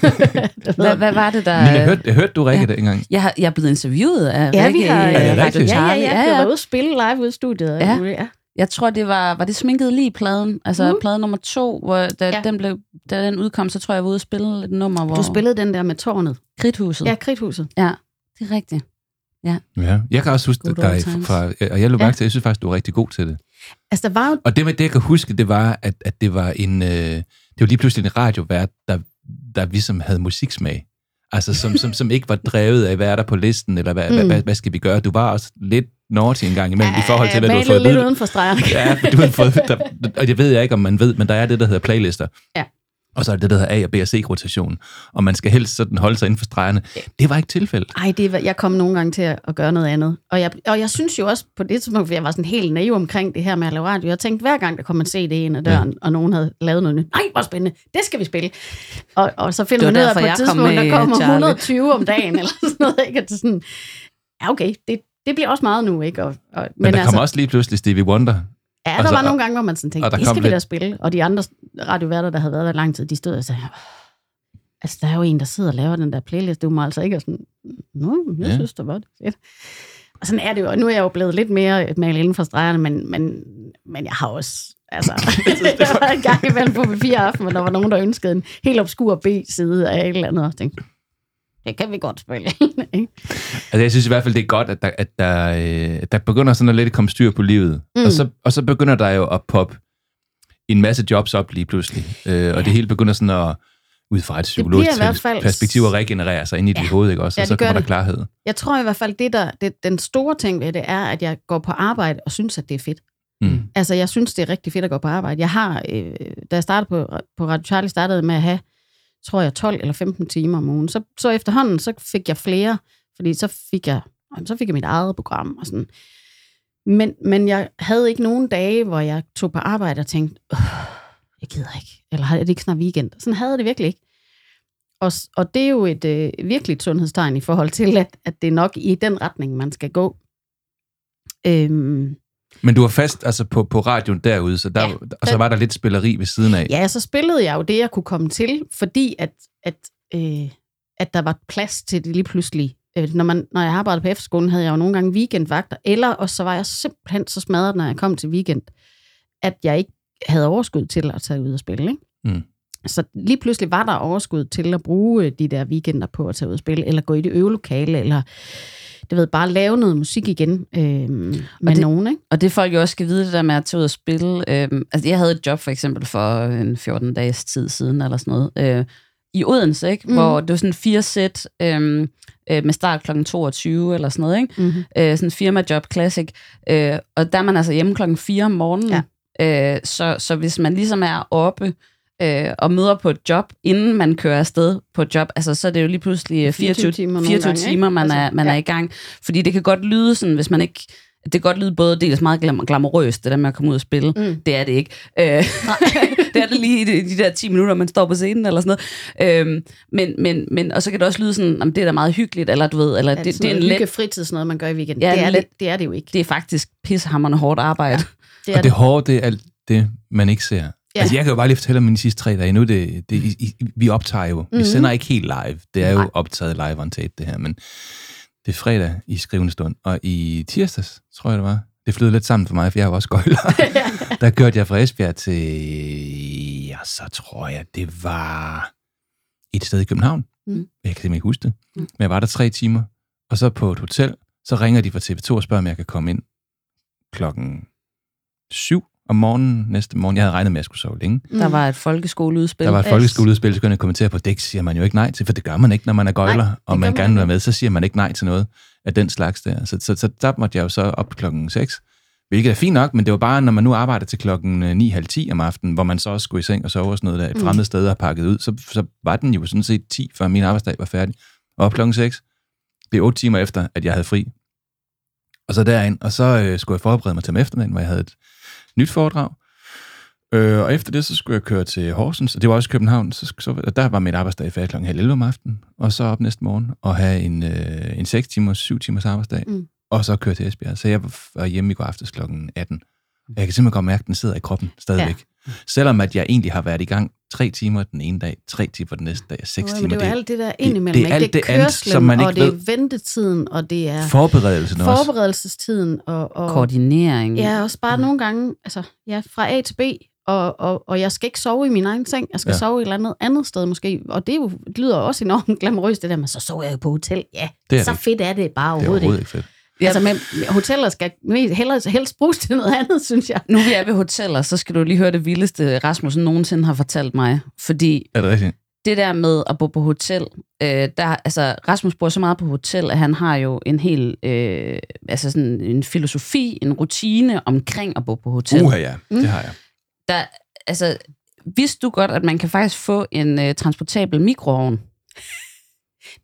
Du. Hvad, hvad var det, der... Nina, hørte, jeg hørte du Rikke ja. dengang? Jeg, har, jeg er blevet interviewet af Ja, Rikke vi har... Er Radio rigtigt? Ja, ja, Charlie. ja. Jeg var ude at spille live ude i studiet. Ja. ja. Jeg tror, det var, var det sminket lige pladen, altså Mm. plade nummer to, hvor da, Ja. ja. den blev, da den udkom, så tror jeg, jeg var ude og spille et nummer, hvor... Du spillede den der med tårnet. Kridthuset. Ja, Kridthuset. ja, det er rigtigt. Ja. Jeg kan også huske Good dig fra... Og jeg lå Ja. mærke til, at jeg synes faktisk, du var rigtig god til det. Altså, der var jo... Og det med det, jeg kan huske, det var, at, at det var en... Øh, det var lige pludselig en radiovært, der, der ligesom havde musiksmag. Altså, som, som, som ikke var drevet af, hvad er der på listen, eller hvad, mm. hvad, hvad, hvad skal vi gøre? Du var også lidt naughty en gang imellem, i forhold til, hvad du har fået lidt uden for stregerne. Ja, du har fået, der, og det ved jeg ikke, om man ved, men der er det, der hedder playlister. Ja. Og så er det, der hedder A- og B- og C-rotation. Og man skal helst sådan holde sig inden for stregerne. Det var ikke tilfældet. Ej, det var, jeg kom nogle gange til at, at gøre noget andet. Og jeg, og jeg synes jo også på det tidspunkt, for jeg var sådan helt naiv omkring det her med at lave radio. Jeg tænkte, hver gang der kom en CD ind ad døren, ja. og nogen havde lavet noget nyt. Nej, hvor spændende, det skal vi spille. Og, og så finder Det man ud af, på et jeg kom tidspunkt, der med, kommer Charlie. 120 om dagen, eller sådan noget. Ikke? At det er sådan, ja, okay, det, det bliver også meget nu, ikke? Og, og, Men, men der altså, kommer også lige pludselig Stevie Wonder. Ja, der Altså, var og- nogle gange, hvor man sådan tænkte, det skal vi lidt- da spille. Og de andre radioværter, der havde været der lang tid, de stod og sagde, "Åh, altså der er jo en, der sidder og laver den der playlist, du må altså ikke. Og sådan, Nå, jeg Ja. synes, det var det fedt. Og sådan er det jo, og nu er jeg jo blevet lidt mere malet inden for stregerne, men, men, men jeg har også, altså, [laughs] jeg var [laughs] en gang imellem på fire aften, hvor der var nogen, der ønskede en helt obskur B-side af et eller andet, og jeg tænkte, det kan vi godt spille. [laughs] Altså, jeg synes i hvert fald, det er godt, at der, at der, øh, der begynder sådan at lidt komme styr på livet. Mm. Og, så, og så begynder der jo at poppe en masse jobs op lige pludselig. Øh, og det hele begynder sådan at, ud fra et psykologisk fald- perspektiv, at regenerere sig ind i dit Ja. hoved, ikke også? Ja, og så kommer der det. klarhed. Jeg tror i hvert fald, det der, det, den store ting ved det er, at jeg går på arbejde og synes, at det er fedt. Mm. Altså, jeg synes, det er rigtig fedt at gå på arbejde. Jeg har, øh, da jeg startede på, på Radio Charlie, startede med at have, tror jeg, 12 eller 15 timer om ugen. Så, så efterhånden, så fik jeg flere, fordi så fik jeg, så fik jeg mit eget program og sådan. Men, men jeg havde ikke nogen dage, hvor jeg tog på arbejde og tænkte, jeg gider ikke, eller er det ikke snart weekend? Sådan havde jeg det virkelig ikke. Og, og det er jo et øh, virkeligt sundhedstegn i forhold til, at, at det er nok i den retning, man skal gå. Øhm, men du var fast altså, på, på radioen derude, så der, Ja. ja. og så var der lidt spilleri ved siden af. Ja, så spillede jeg jo det, jeg kunne komme til, fordi at, at, øh, at der var plads til det lige pludselig. Øh, når, man, når jeg arbejdede på efterskolen, havde jeg jo nogle gange weekendvagter, eller og så var jeg simpelthen så smadret, når jeg kom til weekend, at jeg ikke havde overskud til at tage ud og spille. Ikke? Mm. Så lige pludselig var der overskud til at bruge øh, de der weekender på at tage ud og spille, eller gå i det øvelokale, eller det ved, bare lave noget musik igen øh, med det- nogen. Ikke? Og det folk jo også skal vide, det der med at tage ud og spille. Øh, altså, jeg havde et job for eksempel for en 14 dages tid siden, eller sådan noget, øh, i Odense, ikke? Mm. hvor det var sådan fire sæt øh, øh, med start kl. 22 eller sådan noget. Ikke? Mm-hmm. øh, sådan firma job classic, øh, og der er man altså hjemme klokken 4 om morgenen. Ja. Øh, så, så hvis man ligesom er oppe øh, og møder på et job, inden man kører afsted på et job, altså så er det jo lige pludselig 24, 24 timer nogle 24 gange, timer, man, Altså, er, man ja. er i gang. Fordi det kan godt lyde sådan, hvis man ikke det kan godt lyde både dels meget glam- glamourøst, det der med at komme ud og spille. Mm. Det er det ikke. Øh, [laughs] det er det lige i de, de der 10 minutter, man står på scenen eller sådan noget. Øhm, men, men, men, og så kan det også lyde sådan, om det er da meget hyggeligt, eller du ved, eller Er det, det, det, det er en let, fritids, noget man gør i weekenden? Ja, det, er let- det, det er det jo ikke. det er faktisk pissehammerende hårdt arbejde. Det er Og det hårde, det er alt det, man ikke ser. Ja. Altså, jeg kan jo bare lige fortælle om mine sidste tre dage. Nu det, det, i, i, vi optager jo. Mm-hmm. Vi Mhm. sender ikke helt live. Det er jo Nej. optaget live on tape, det her. Men det er fredag i skrivende stund. Og i tirsdags, tror jeg det var, det flød lidt sammen for mig, for jeg jo også gøjler. [laughs] der kørte jeg fra Esbjerg til, ja, så tror jeg, det var et sted i København. Mm. Jeg kan simpelthen ikke huske det. Mm. Men jeg var der tre timer. Og så på et hotel, så ringer de fra TV2 og spørger, om jeg kan komme ind klokken syv om morgenen næste morgen. Jeg havde regnet med, at jeg skulle sove længe. Mm. Der var et folkeskoleudspil. Der var et folkeskoleudspil, så kunne jeg kommentere på, det siger man jo ikke nej til, for det gør man ikke, når man er gøjler, Nej, og man gør gerne vil man være med, så siger man ikke nej til noget. af den slags der. Så, så, så der måtte jeg jo så op klokken 6, hvilket er fint nok, men det var bare, når man nu arbejder til klokken 9.30 om aftenen, hvor man så også skulle i seng og sove og sådan noget der, et fremmed sted og pakket ud, så, så var den jo sådan set 10, før min arbejdsdag var færdig. Og op klokken 6, det er 8 timer efter, at jeg havde fri. Og så derind, og så øh, skulle jeg forberede mig til om eftermiddagen, hvor jeg havde et nyt foredrag. Øh, og efter det, så skulle jeg køre til Horsens, og det var også i København, så, så der var mit arbejdsdag færdig klokken halv 11 om aftenen, og så op næste morgen og have en, øh, en 6 timers, 7 timers arbejdsdag, Mm. og så køre til Esbjerg. Så jeg var hjemme i går aftes klokken 18. Jeg kan simpelthen godt mærke, at den sidder i kroppen stadigvæk. Ja. Selvom at jeg egentlig har været i gang tre timer den ene dag, tre timer den næste dag, seks timer. men det er jo alt det der indimellem. det er ikke? alt det er det andet, som man ikke og det er ved. ventetiden, og det er Forberedelsen også. forberedelsestiden. Og, og, Koordinering. Ja, også bare nogle gange, altså, ja, fra A til B, og, og, og jeg skal ikke sove i min egen seng, jeg skal Ja. sove et eller andet andet sted måske, og det, er jo, det lyder også enormt [laughs] glamorøst, det der, men så sover jeg jo på hotel. Ja, Det er så det. fedt er det bare Det er overhovedet, overhovedet ikke. ikke fedt. Ja. Altså, men hoteller skal helst, helst bruges til noget andet, synes jeg. Nu vi er ved hoteller, så skal du lige høre det vildeste, Rasmussen nogensinde har fortalt mig. Fordi Er det rigtigt? det der med at bo på hotel, øh, der, altså Rasmus bor så meget på hotel, at han har jo en hel, øh, altså sådan en filosofi, en rutine omkring at bo på hotel. Uha ja, det har jeg. Der, altså, vidste du godt, at man kan faktisk få en øh, transportabel mikroovn?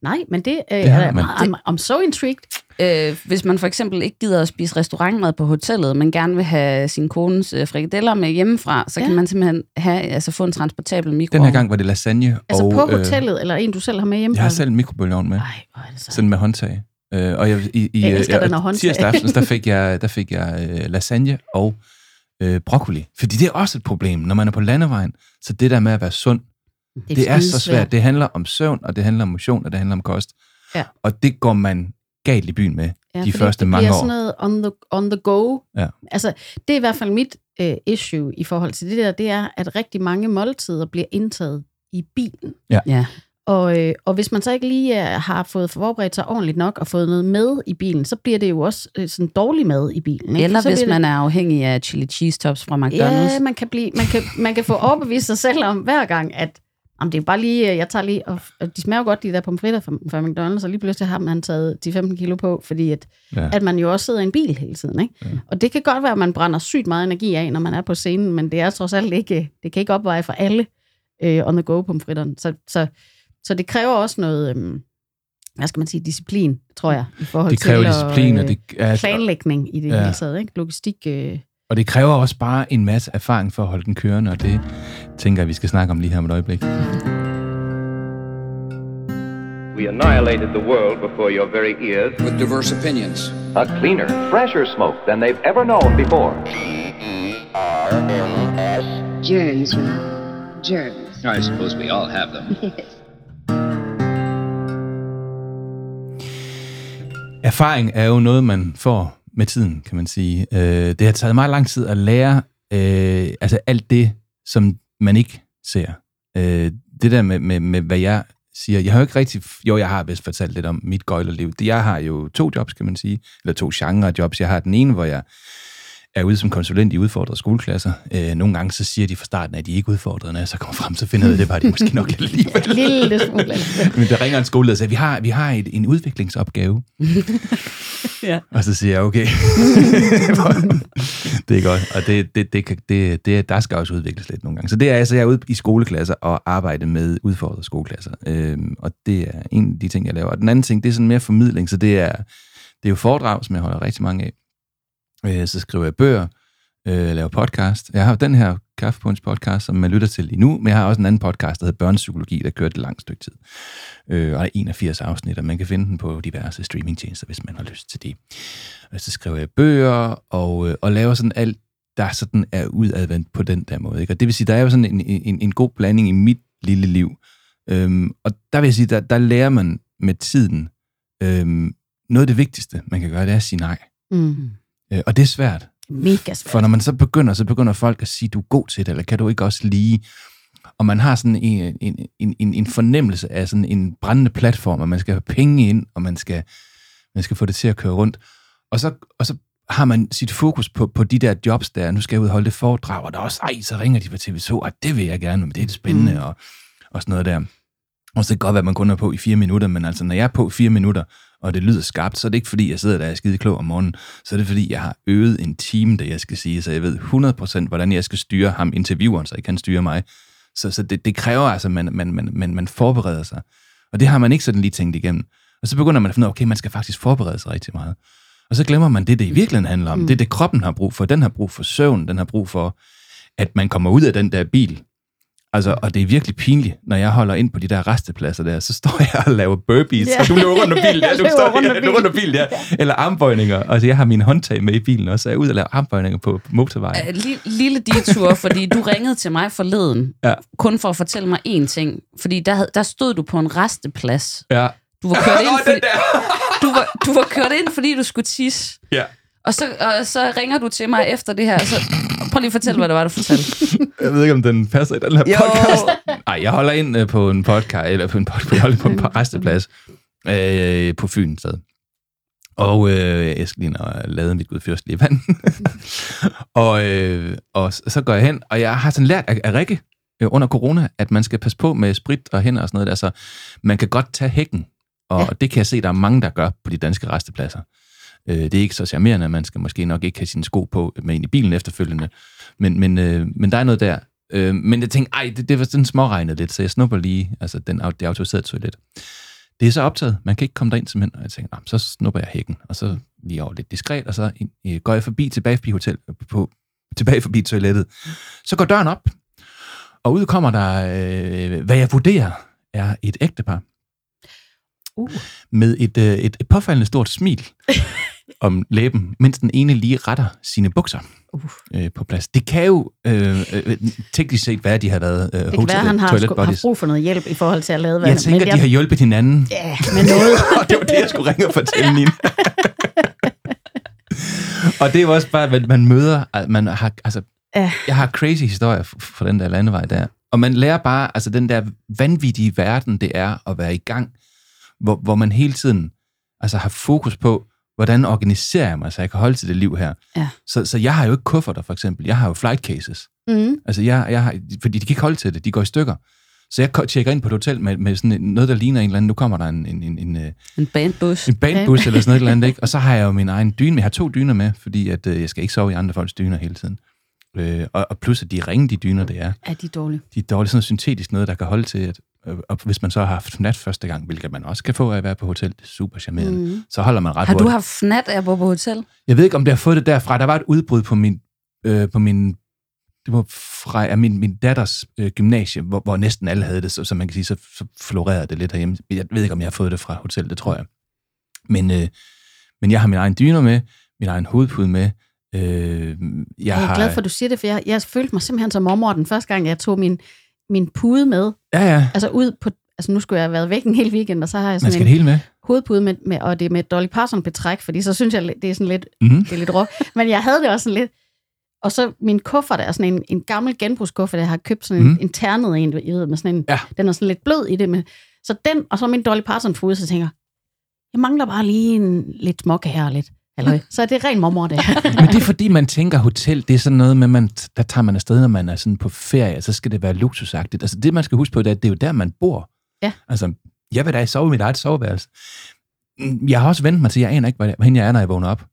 Nej, men det, øh, Det er, man. I'm, I'm so intrigued. Øh, hvis man for eksempel ikke gider at spise restaurantmad på hotellet, men gerne vil have sin kones øh, frikadeller med hjemmefra, så ja. Kan man simpelthen have, altså få en transportabel mikroovn. Den her gang var det lasagne Altså og... på øh, hotellet, eller en, du selv har med hjemme? Jeg har selv en mikrobølgeovn med. Nej, hvor er det så. Sådan med håndtag. Øh, og jeg, i, i, Jeg elsker øh, den af håndtag. tirsdag aften, der [laughs] fik jeg, der fik jeg øh, lasagne og øh, broccoli. Fordi det er også et problem, når man er på landevejen. Så det der med at være sund, det, det er så svært. Det handler om søvn, og det handler om motion, og det handler om kost. Ja. Og det går man galt i byen med Ja, de første det mange bliver år. sådan noget on the, on the go. Ja. Altså, det er i hvert fald mit øh, issue i forhold til det der, det er, at rigtig mange måltider bliver indtaget i bilen. Ja. Og, øh, og hvis man så ikke lige øh, har fået forberedt sig ordentligt nok og fået noget med i bilen, så bliver det jo også øh, sådan dårlig mad i bilen. Ikke? Eller så hvis bliver man er afhængig af chili cheese tops fra McDonald's. Ja, man kan, blive, man, kan, man kan få overbevist sig selv om hver gang, at jamen, det er bare lige, øh, jeg tager lige, og, og de smager godt, de der pomfritter fra, fra McDonald's, og lige pludselig har man taget de 15 kilo på, fordi at, Ja. at man jo også sidder i en bil hele tiden. Ikke? Ja. Og det kan godt være, at man brænder sygt meget energi af, når man er på scenen, men det er trods alt ikke, det kan ikke opveje for alle øh, on the go pomfritterne. Så, så, så det kræver også noget, øh, hvad skal man sige, disciplin, tror jeg, i forhold Det kræver til disciplin, at, og det, er, planlægning i det ja. hele taget. Ikke? Logistik, øh, og det kræver også bare en masse erfaring for at holde den kørende, og det tænker jeg, vi skal snakke om lige her om et øjeblik. We annihilated the world before your very ears. with diverse opinions. A cleaner, fresher smoke than they've ever known before. Germs, you know. Germs. I suppose we all have them. [laughs] Erfaring er jo noget, man får med tiden, kan man sige. Øh, det har taget meget lang tid at lære øh, altså alt det, som man ikke ser. Øh, det der med, med, med, hvad jeg siger, jeg har jo ikke rigtig... Jo, jeg har vist fortalt lidt om mit gøjlerliv. Jeg har jo to jobs, kan man sige, eller to genre jobs. Jeg har den ene, hvor jeg er ude som konsulent i udfordrede skoleklasser. Øh, nogle gange så siger de fra starten, at de ikke er udfordrede, når så kommer frem, så finder jeg det var de måske nok lidt [laughs] alligevel. lille smule. [laughs] Men der ringer en skoleleder og siger, vi har, vi har et, en udviklingsopgave. [laughs] Ja. Og så siger jeg, okay. det er godt. Og det, det, det, kan- det, det, der skal også udvikles lidt nogle gange. Så det er altså, jeg er ude i skoleklasser og arbejde med udfordrede skoleklasser. Øhm, og det er en af de ting, jeg laver. Og den anden ting, det er sådan mere formidling. Så det er, det er jo foredrag, som jeg holder rigtig mange af. Øh, så skriver jeg bøger, øh, laver podcast. Jeg har den her Kaffepunch podcast, som man lytter til lige nu, men jeg har også en anden podcast, der hedder Børnepsykologi, der kørte et langt stykke tid. Øh, og der er 81 afsnit, og man kan finde den på diverse streamingtjenester, hvis man har lyst til det. Og så skriver jeg bøger, og, øh, og laver sådan alt, der sådan er udadvendt på den der måde. Ikke? Og det vil sige, der er jo sådan en, en, en god blanding i mit lille liv. Øhm, og der vil jeg sige, der, der lærer man med tiden, øhm, noget af det vigtigste, man kan gøre, det er at sige nej. Mm. Øh, og det er svært. Mega svært. For når man så begynder, så begynder folk at sige, du er god til det, eller kan du ikke også lige... Og man har sådan en, en, en, en, fornemmelse af sådan en brændende platform, og man skal have penge ind, og man skal, man skal få det til at køre rundt. Og så, og så har man sit fokus på, på de der jobs der, nu skal jeg ud og holde det foredrag, og der er også, ej, så ringer de på TV2, og det vil jeg gerne, men det er det spændende, mm. og, og sådan noget der. Og så kan det godt være, at man kun er på i fire minutter, men altså, når jeg er på fire minutter, og det lyder skarpt, så er det ikke fordi, jeg sidder der og er skide klog om morgenen, så er det fordi, jeg har øvet en time, det jeg skal sige, så jeg ved 100% hvordan jeg skal styre ham, intervieweren, så I kan styre mig. Så, så det, det kræver altså, at man, man, man, man, man forbereder sig. Og det har man ikke sådan lige tænkt igennem. Og så begynder man at finde ud af, okay, man skal faktisk forberede sig rigtig meget. Og så glemmer man det, det i virkeligheden handler om. Mm. Det er det, kroppen har brug for. Den har brug for søvn, den har brug for, at man kommer ud af den der bil. Altså, og det er virkelig pinligt, når jeg holder ind på de der restepladser der, så står [laughs] jeg og laver burpees, Ja. og du løber rundt om bilen, ja, du står rundt om rundt, rundt om bilen, ja. Eller armbøjninger. Altså, jeg har mine håndtag med i bilen også, så jeg er ude og laver armbøjninger på motorvejen. Øh, li- lille detur, fordi du ringede til mig forleden, Ja. kun for at fortælle mig én ting. Fordi der, der stod du på en resteplads. Ja. Du var kørt [laughs] ind, fordi, du var, du var kørt ind, fordi du skulle tisse. Ja. Og så, og så ringer du til mig efter det her. Så prøv lige at fortælle, hvad det var, du fortalte. [laughs] Jeg ved ikke, om den passer i den her Jo. podcast. Nej, jeg holder ind øh, på en podcast, eller på en podcast, jeg holder på en resteplads øh, på Fyn sted. Og øh, jeg skal lige lade mit gudfyrstelige vand. [laughs] og, øh, og så går jeg hen, og jeg har sådan lært af, af Rikke øh, under corona, at man skal passe på med sprit og hænder og sådan noget der, så man kan godt tage hækken. Og ja. det kan jeg se, der er mange, der gør på de danske restepladser. Øh, det er ikke så charmerende, man skal måske nok ikke have sine sko på med ind i bilen efterfølgende. Men, men, øh, men der er noget der. Øh, men jeg tænkte, ej, det, det var sådan småregnet lidt, så jeg snupper lige, altså den, det autoriserede toilet. Det er så optaget, man kan ikke komme derind simpelthen, og jeg tænkte, "Nå, så snupper jeg hækken, og så lige over lidt diskret, og så øh, går jeg forbi tilbage forbi, hotel, på, tilbage forbi toilettet. Så går døren op, og ud kommer der, øh, hvad jeg vurderer, er et ægtepar. Uh. Med et, øh, et, et påfaldende stort smil [laughs] om læben, mens den ene lige retter sine bukser Uh. øh, på plads. Det kan jo øh, øh, teknisk set være, at de har været øh, Det kan være, han har, sku, har brug for noget hjælp i forhold til at lade vand. Jeg tænker, men de har hjulpet hinanden. Ja, med noget. [laughs] og det var det, jeg skulle ringe og fortælle Nina. og det er jo også bare, at man møder, at man har, altså, Ja. jeg har crazy historier f- for den der landevej der. Og man lærer bare, altså den der vanvittige verden, det er at være i gang, hvor, hvor man hele tiden altså, har fokus på, hvordan organiserer jeg mig, så jeg kan holde til det liv her. Ja. Så, så jeg har jo ikke kufferter, for eksempel. Jeg har jo flight cases. Mm. Altså, jeg, jeg har, fordi de kan ikke holde til det. De går i stykker. Så jeg tjekker ind på et hotel med, med sådan noget, der ligner en eller anden. Nu kommer der en, en, en, en, øh, En bandbus. en bandbus eller sådan noget eller andet, [laughs] ikke? Og så har jeg jo min egen dyne. Jeg har to dyner med, fordi at, øh, jeg skal ikke sove i andre folks dyner hele tiden. Øh, og, og plus, at de ringe, de dyner, det er. Er de dårlige? De er dårligt sådan noget syntetisk noget, der kan holde til, at og hvis man så har haft nat første gang, hvilket man også kan få af at være på hotel, det er super charmerende, mm. så holder man ret Har du hurtigt. haft fnat af at bo på hotel? Jeg ved ikke, om det har fået det derfra. Der var et udbrud på min, øh, på min det var fra af min, min datters øh, gymnasie, hvor, hvor næsten alle havde det, så, så man kan sige, så, så florerede det lidt herhjemme. Jeg ved ikke, om jeg har fået det fra hotel, det tror jeg. Men, øh, men jeg har min egen dyner med, min egen hovedpude med. Øh, jeg, Jeg er har, glad for, at du siger det, for jeg, jeg følte mig simpelthen som mormor den første gang, jeg tog min, min pude med. Ja, ja. Altså ud på, altså nu skulle jeg have været væk en hel weekend, og så har jeg Man sådan skal en hele med. hovedpude med, med, og det er med Dolly Parton betræk, fordi så synes jeg, det er sådan lidt, Mhm. det er lidt råk. Men jeg havde det også sådan lidt, og så min kuffert er sådan en, en gammel genbrugskuffert, jeg har købt sådan en, Mhm. en ternet en, I ved, med sådan en, Ja. den er sådan lidt blød i det. Med, så den, og så min Dolly Parton fude, så tænker jeg, mangler bare lige en lidt småkager og lidt. Eller, [laughs] så er det ren mormor, det. Men det er fordi, man tænker, hotel, det er sådan noget med, man, der tager man afsted, når man er sådan på ferie, så skal det være luksusagtigt. Altså det, man skal huske på, det er, at det er jo der, man bor. Ja. Altså, jeg vil da sove i mit eget soveværelse. Mm, Jeg har også vendt mig til, at jeg aner ikke, hvad hen jeg er, når jeg vågner op.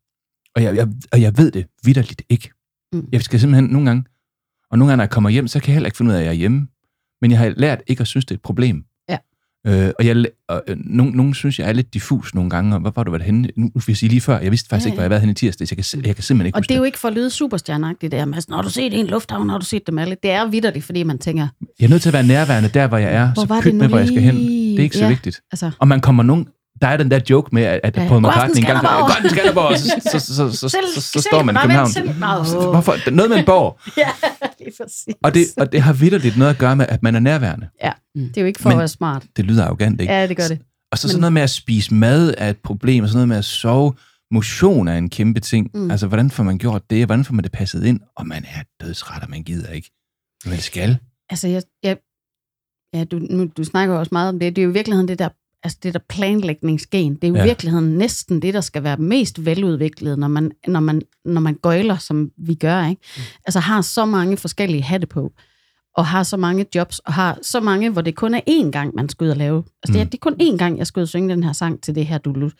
Og jeg, jeg, og jeg ved det vidderligt ikke. Mm. Jeg skal simpelthen nogle gange, og nogle gange, når jeg kommer hjem, så kan jeg heller ikke finde ud af, at jeg er hjemme. Men jeg har lært ikke at synes, det er et problem. Ja. Øh, og jeg, og, øh, nogen, nogen synes, jeg er lidt diffus nogle gange, og hvor var du været henne? Nu vil jeg sige lige før, jeg vidste faktisk Ja, ikke, hvor jeg ja. været henne i tirsdag, så jeg kan, jeg kan simpelthen ikke Og det er jo ikke for at lyde superstjerneagtigt, det er, men sådan, har du set en lufthavn, har du set dem alle? Det er vidderligt, fordi man tænker, Jeg er nødt til at være nærværende der, hvor jeg er, Hvor så var pyt med, hvor jeg skal hen. Det er ikke så Ja. vigtigt. altså, Og man kommer nogen... Der er den der joke med, at, at Ja. Paul McCartney engang... Skanderborg. God aften, Skanderborg! Og så, så, så, så, så, så, står man i København. Hvorfor? Noget med en borg. ja, lige præcis. Og det, og det har vidderligt noget at gøre med, at man er nærværende. Ja, det er jo ikke for Men- at være smart. Det lyder arrogant, ikke? Ja, det gør det. Og så sådan noget med at spise mad er et problem, og sådan noget med at sove. Motion er en kæmpe ting. Mm. Mm. Altså, hvordan får man gjort det? Hvordan får man det passet ind? Og man er dødsret, og man gider ikke. Men det skal. Altså, jeg, jeg, ja, du, nu, du snakker jo også meget om det. Det er jo i virkeligheden det der, altså det der planlægningsgen. Det er jo i Ja. virkeligheden næsten det, der skal være mest veludviklet, når man, når man, når man gøjler, som vi gør. Ikke? Mm. Altså har så mange forskellige hatte på. og har så mange jobs, og har så mange, hvor det kun er én gang, man skal ud og lave. Altså, det, er, Mm. det er kun én gang, jeg skal ud og synge den her sang til det her dulut.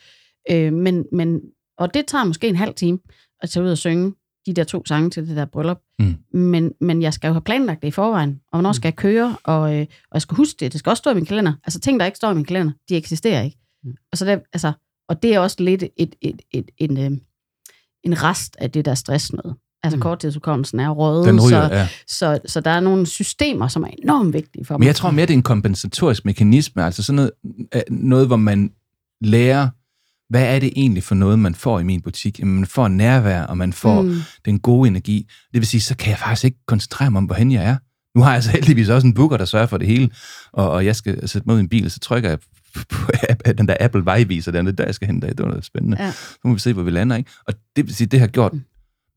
Øh, men, men, og det tager måske en halv time at tage ud og synge de der to sange til det der bryllup. Mm. Men, men jeg skal jo have planlagt det i forvejen, og hvornår skal jeg køre, og, øh, og jeg skal huske det. Det skal også stå i min kalender. Altså ting, der ikke står i min kalender, de eksisterer ikke. Mm. Og, så det, altså, og det er også lidt et, et, et, et, en, øh, en rest af det der stress noget. Altså Mm. mm. korttidsudkommelsen er røget, ryger, så, ja. så, så der er nogle systemer, som er enormt vigtige for mig. Men jeg tror mere, det er en kompensatorisk mekanisme, altså sådan noget, øh, noget hvor man lærer, hvad er det egentlig for noget, man får i min butik? Jamen, man får nærvær, og man får mm. Mm. den gode energi. Det vil sige, så kan jeg faktisk ikke koncentrere mig om, hvorhen jeg er. Nu har jeg så [laughs] heldigvis også en booker, der sørger for det hele, og, og jeg skal sætte mig ud i en bil, så trykker jeg [laughs] på den der Apple vejviser, er der, jeg skal hen, der. det var noget spændende. Ja. Så må vi se, hvor vi lander, ikke? Og det vil sige, det har gjort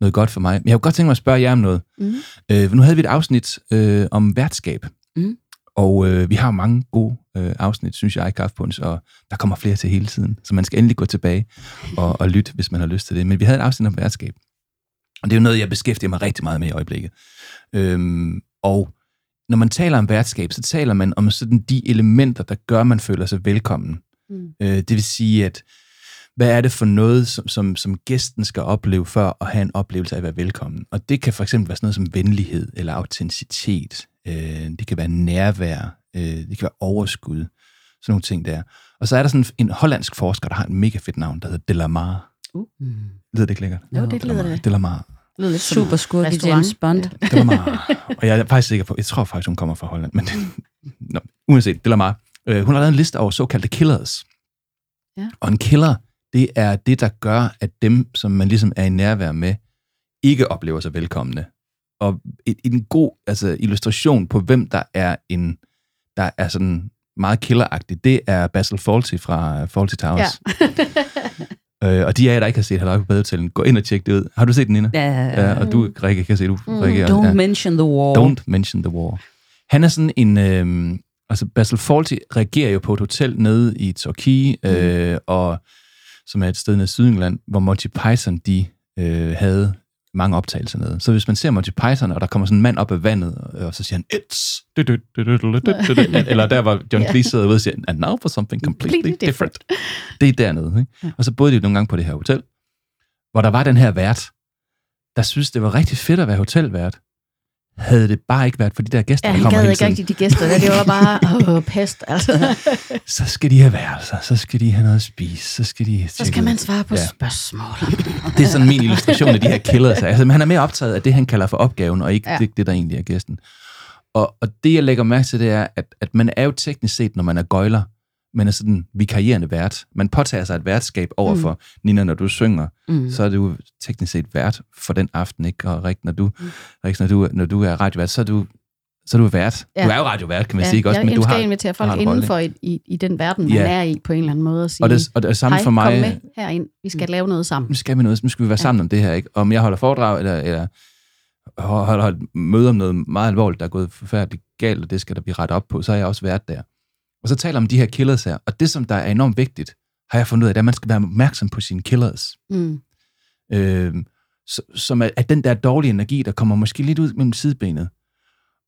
noget godt for mig. Men jeg kunne godt tænke mig at spørge jer om noget. Mm. Øh, nu havde vi et afsnit øh, om værtskab. Mm. Og øh, vi har mange gode øh, afsnit, synes jeg, i Kaffepunch, og der kommer flere til hele tiden. Så man skal endelig gå tilbage og, og lytte, hvis man har lyst til det. Men vi havde et afsnit om værtskab. Og det er jo noget, jeg beskæftiger mig rigtig meget med i øjeblikket. Øhm, og når man taler om værtskab, så taler man om sådan de elementer, der gør, at man føler sig velkommen. Mm. Øh, det vil sige, at hvad er det for noget, som, som, som gæsten skal opleve for at have en oplevelse af at være velkommen? Og det kan for eksempel være sådan noget som venlighed eller autenticitet. Øh, det kan være nærvær. Øh, det kan være overskud. Sådan nogle ting der. Og så er der sådan en hollandsk forsker, der har et mega fedt navn, der hedder Delamare. Uh. Lyder det ikke lækkert? Jo, det lyder det. Delamare. Det lyder lidt Super skurk i. James Bond. Delamare. og jeg er faktisk sikker på, jeg tror faktisk, hun kommer fra Holland, men [laughs] Nå, uanset, Delamare. Øh, hun har lavet en liste over såkaldte killers. Ja. Og en killer, det er det, der gør, at dem, som man ligesom er i nærvær med, ikke oplever sig velkomne. Og et, en god altså, illustration på, hvem der er en, der er sådan meget killeragtig, det er Basil Fawlty fra Fawlty Towers. Ja. [laughs] øh, og de af jer, der ikke har set Halløj på badetællen, gå ind og tjek det ud. Har du set den, Nina? Ja, Ja, og du, Rikke, kan se, du, Mm. Rikke, Don't ja. mention the war. Don't mention the war. Han er sådan en... Øh, altså, Basil Fawlty reagerer jo på et hotel nede i Torquay, øh, og, som er et sted nede i Sydengland, hvor Monty Python, de øh, havde mange optagelser nede. Så hvis man ser Monty Python, og der kommer sådan en mand op af vandet, øh, og så siger han, it's... [laughs] Eller der, var John Cleese sidder ved og siger, and now for something completely different. Det er dernede. Ikke? Og så boede de nogle gange på det her hotel, hvor der var den her vært, der synes det var rigtig fedt at være hotelvært. Havde det bare ikke været for de der gæster, Ja, der kommer hele ikke rigtig de gæster. der. Det var bare [laughs] åh, pest, altså. [laughs] så skal de have værelser, så skal de have noget at spise, så skal de... Så skal man svare på Ja. spørgsmål. [laughs] Det er sådan min illustration af de her killers. Altså, han er mere optaget af det, han kalder for opgaven, og ikke. Ja. det, det, der egentlig er gæsten. Og, og det, jeg lægger mærke til, det er, at, at man er jo teknisk set, når man er gøjler, man er sådan vikarierende vært. Man påtager sig et værtskab over for, mm. Nina, når du synger, Mm. så er du teknisk set vært for den aften, ikke? Og Rik, når du, mm. Rik, når du, når du er radiovært, så er du, så er du vært. Ja. Ja. Du er jo radiovært, kan man Ja, sige, ikke? også, jeg men du har, invitere har folk rolle. indenfor i, i, i den verden, man Ja. er i på en eller anden måde. Og sige, Og det, og det er samme for mig. kom med herind. Vi skal lave noget sammen. nu skal vi noget, nu skal vi være sammen om det her, ikke? Om jeg holder foredrag, eller, eller holder, holder møde om noget meget alvorligt, der er gået forfærdeligt galt, og det skal der blive rettet op på, så har jeg også været der. Og så taler om de her killers her, og det, som der er enormt vigtigt, har jeg fundet ud af, det er, at man skal være opmærksom på sine killers. Mm. Øh, som er, er den der dårlige energi, der kommer måske lidt ud mellem sidebenet.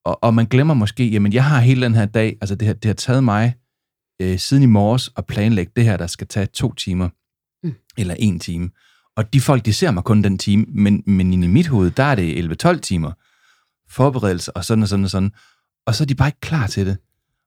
Og, og man glemmer måske, jamen jeg har hele den her dag, altså det har, det har taget mig øh, siden i morges at planlægge det her, der skal tage to timer, Mm. mm. eller en time. Og de folk, de ser mig kun den time, men, men inde i mit hoved, der er det 11-12 timer forberedelse, og sådan og sådan og sådan. Og så er de bare ikke klar til det.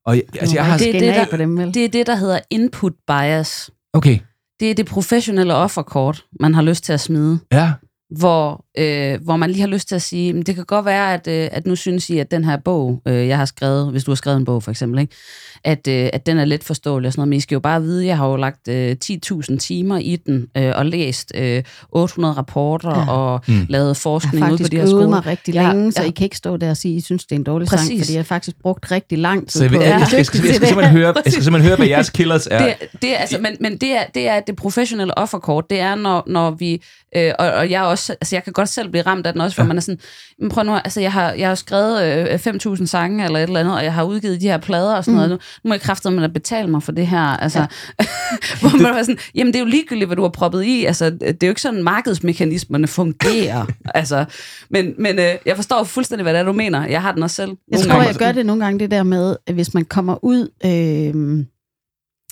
Og jeg, altså, jeg har... det, er det, der, på dem, vel? det er det, der hedder input bias. Okay, Det er det professionelle offerkort, man har lyst til at smide. ja. hvor, øh, hvor man lige har lyst til at sige, "Men det kan godt være, at, øh, at nu synes I, at den her bog, øh, jeg har skrevet, hvis du har skrevet en bog for eksempel, ikke? At, øh, at den er let forståelig og sådan noget, men I skal jo bare vide, at jeg har jo lagt øh, 10.000 timer i den, øh, og læst øh, 800 rapporter, Ja. ja. og Mm. lavet Jeg forskning har ude på faktisk de her skoler. mig rigtig Jeg har- længe, så jeg- I kan ikke stå der og sige, at I synes, det er en dårlig sang, Præcis. fordi jeg har faktisk brugt rigtig lang tid Så jeg, vil, på jeg, jeg, jeg, jeg, skal, jeg, skal simpelthen høre, [laughs] jeg skal simpelthen høre, hvad jeres killers er. Det, er- det er, altså, men, men det er, det er det professionelle offerkort. Det er, når, når vi... Øh, og, og jeg, også, altså, jeg kan godt godt selv blive ramt af den også, hvor Ja. man er sådan, men prøv nu, altså jeg har, jeg har skrevet øh, 5.000 sange eller et eller andet, og jeg har udgivet de her plader og sådan Mm. noget. Nu, nu må jeg kraftedeme at betale mig for det her. Altså, ja. [laughs] hvor man var sådan, jamen det er jo ligegyldigt, hvad du har proppet i. Altså, det er jo ikke sådan, markedsmekanismerne fungerer. [laughs] altså, men men øh, jeg forstår fuldstændig, hvad det er, du mener. Jeg har den også selv. Jeg tror, gange. jeg gør det nogle gange, det der med, at hvis man kommer ud... Øh,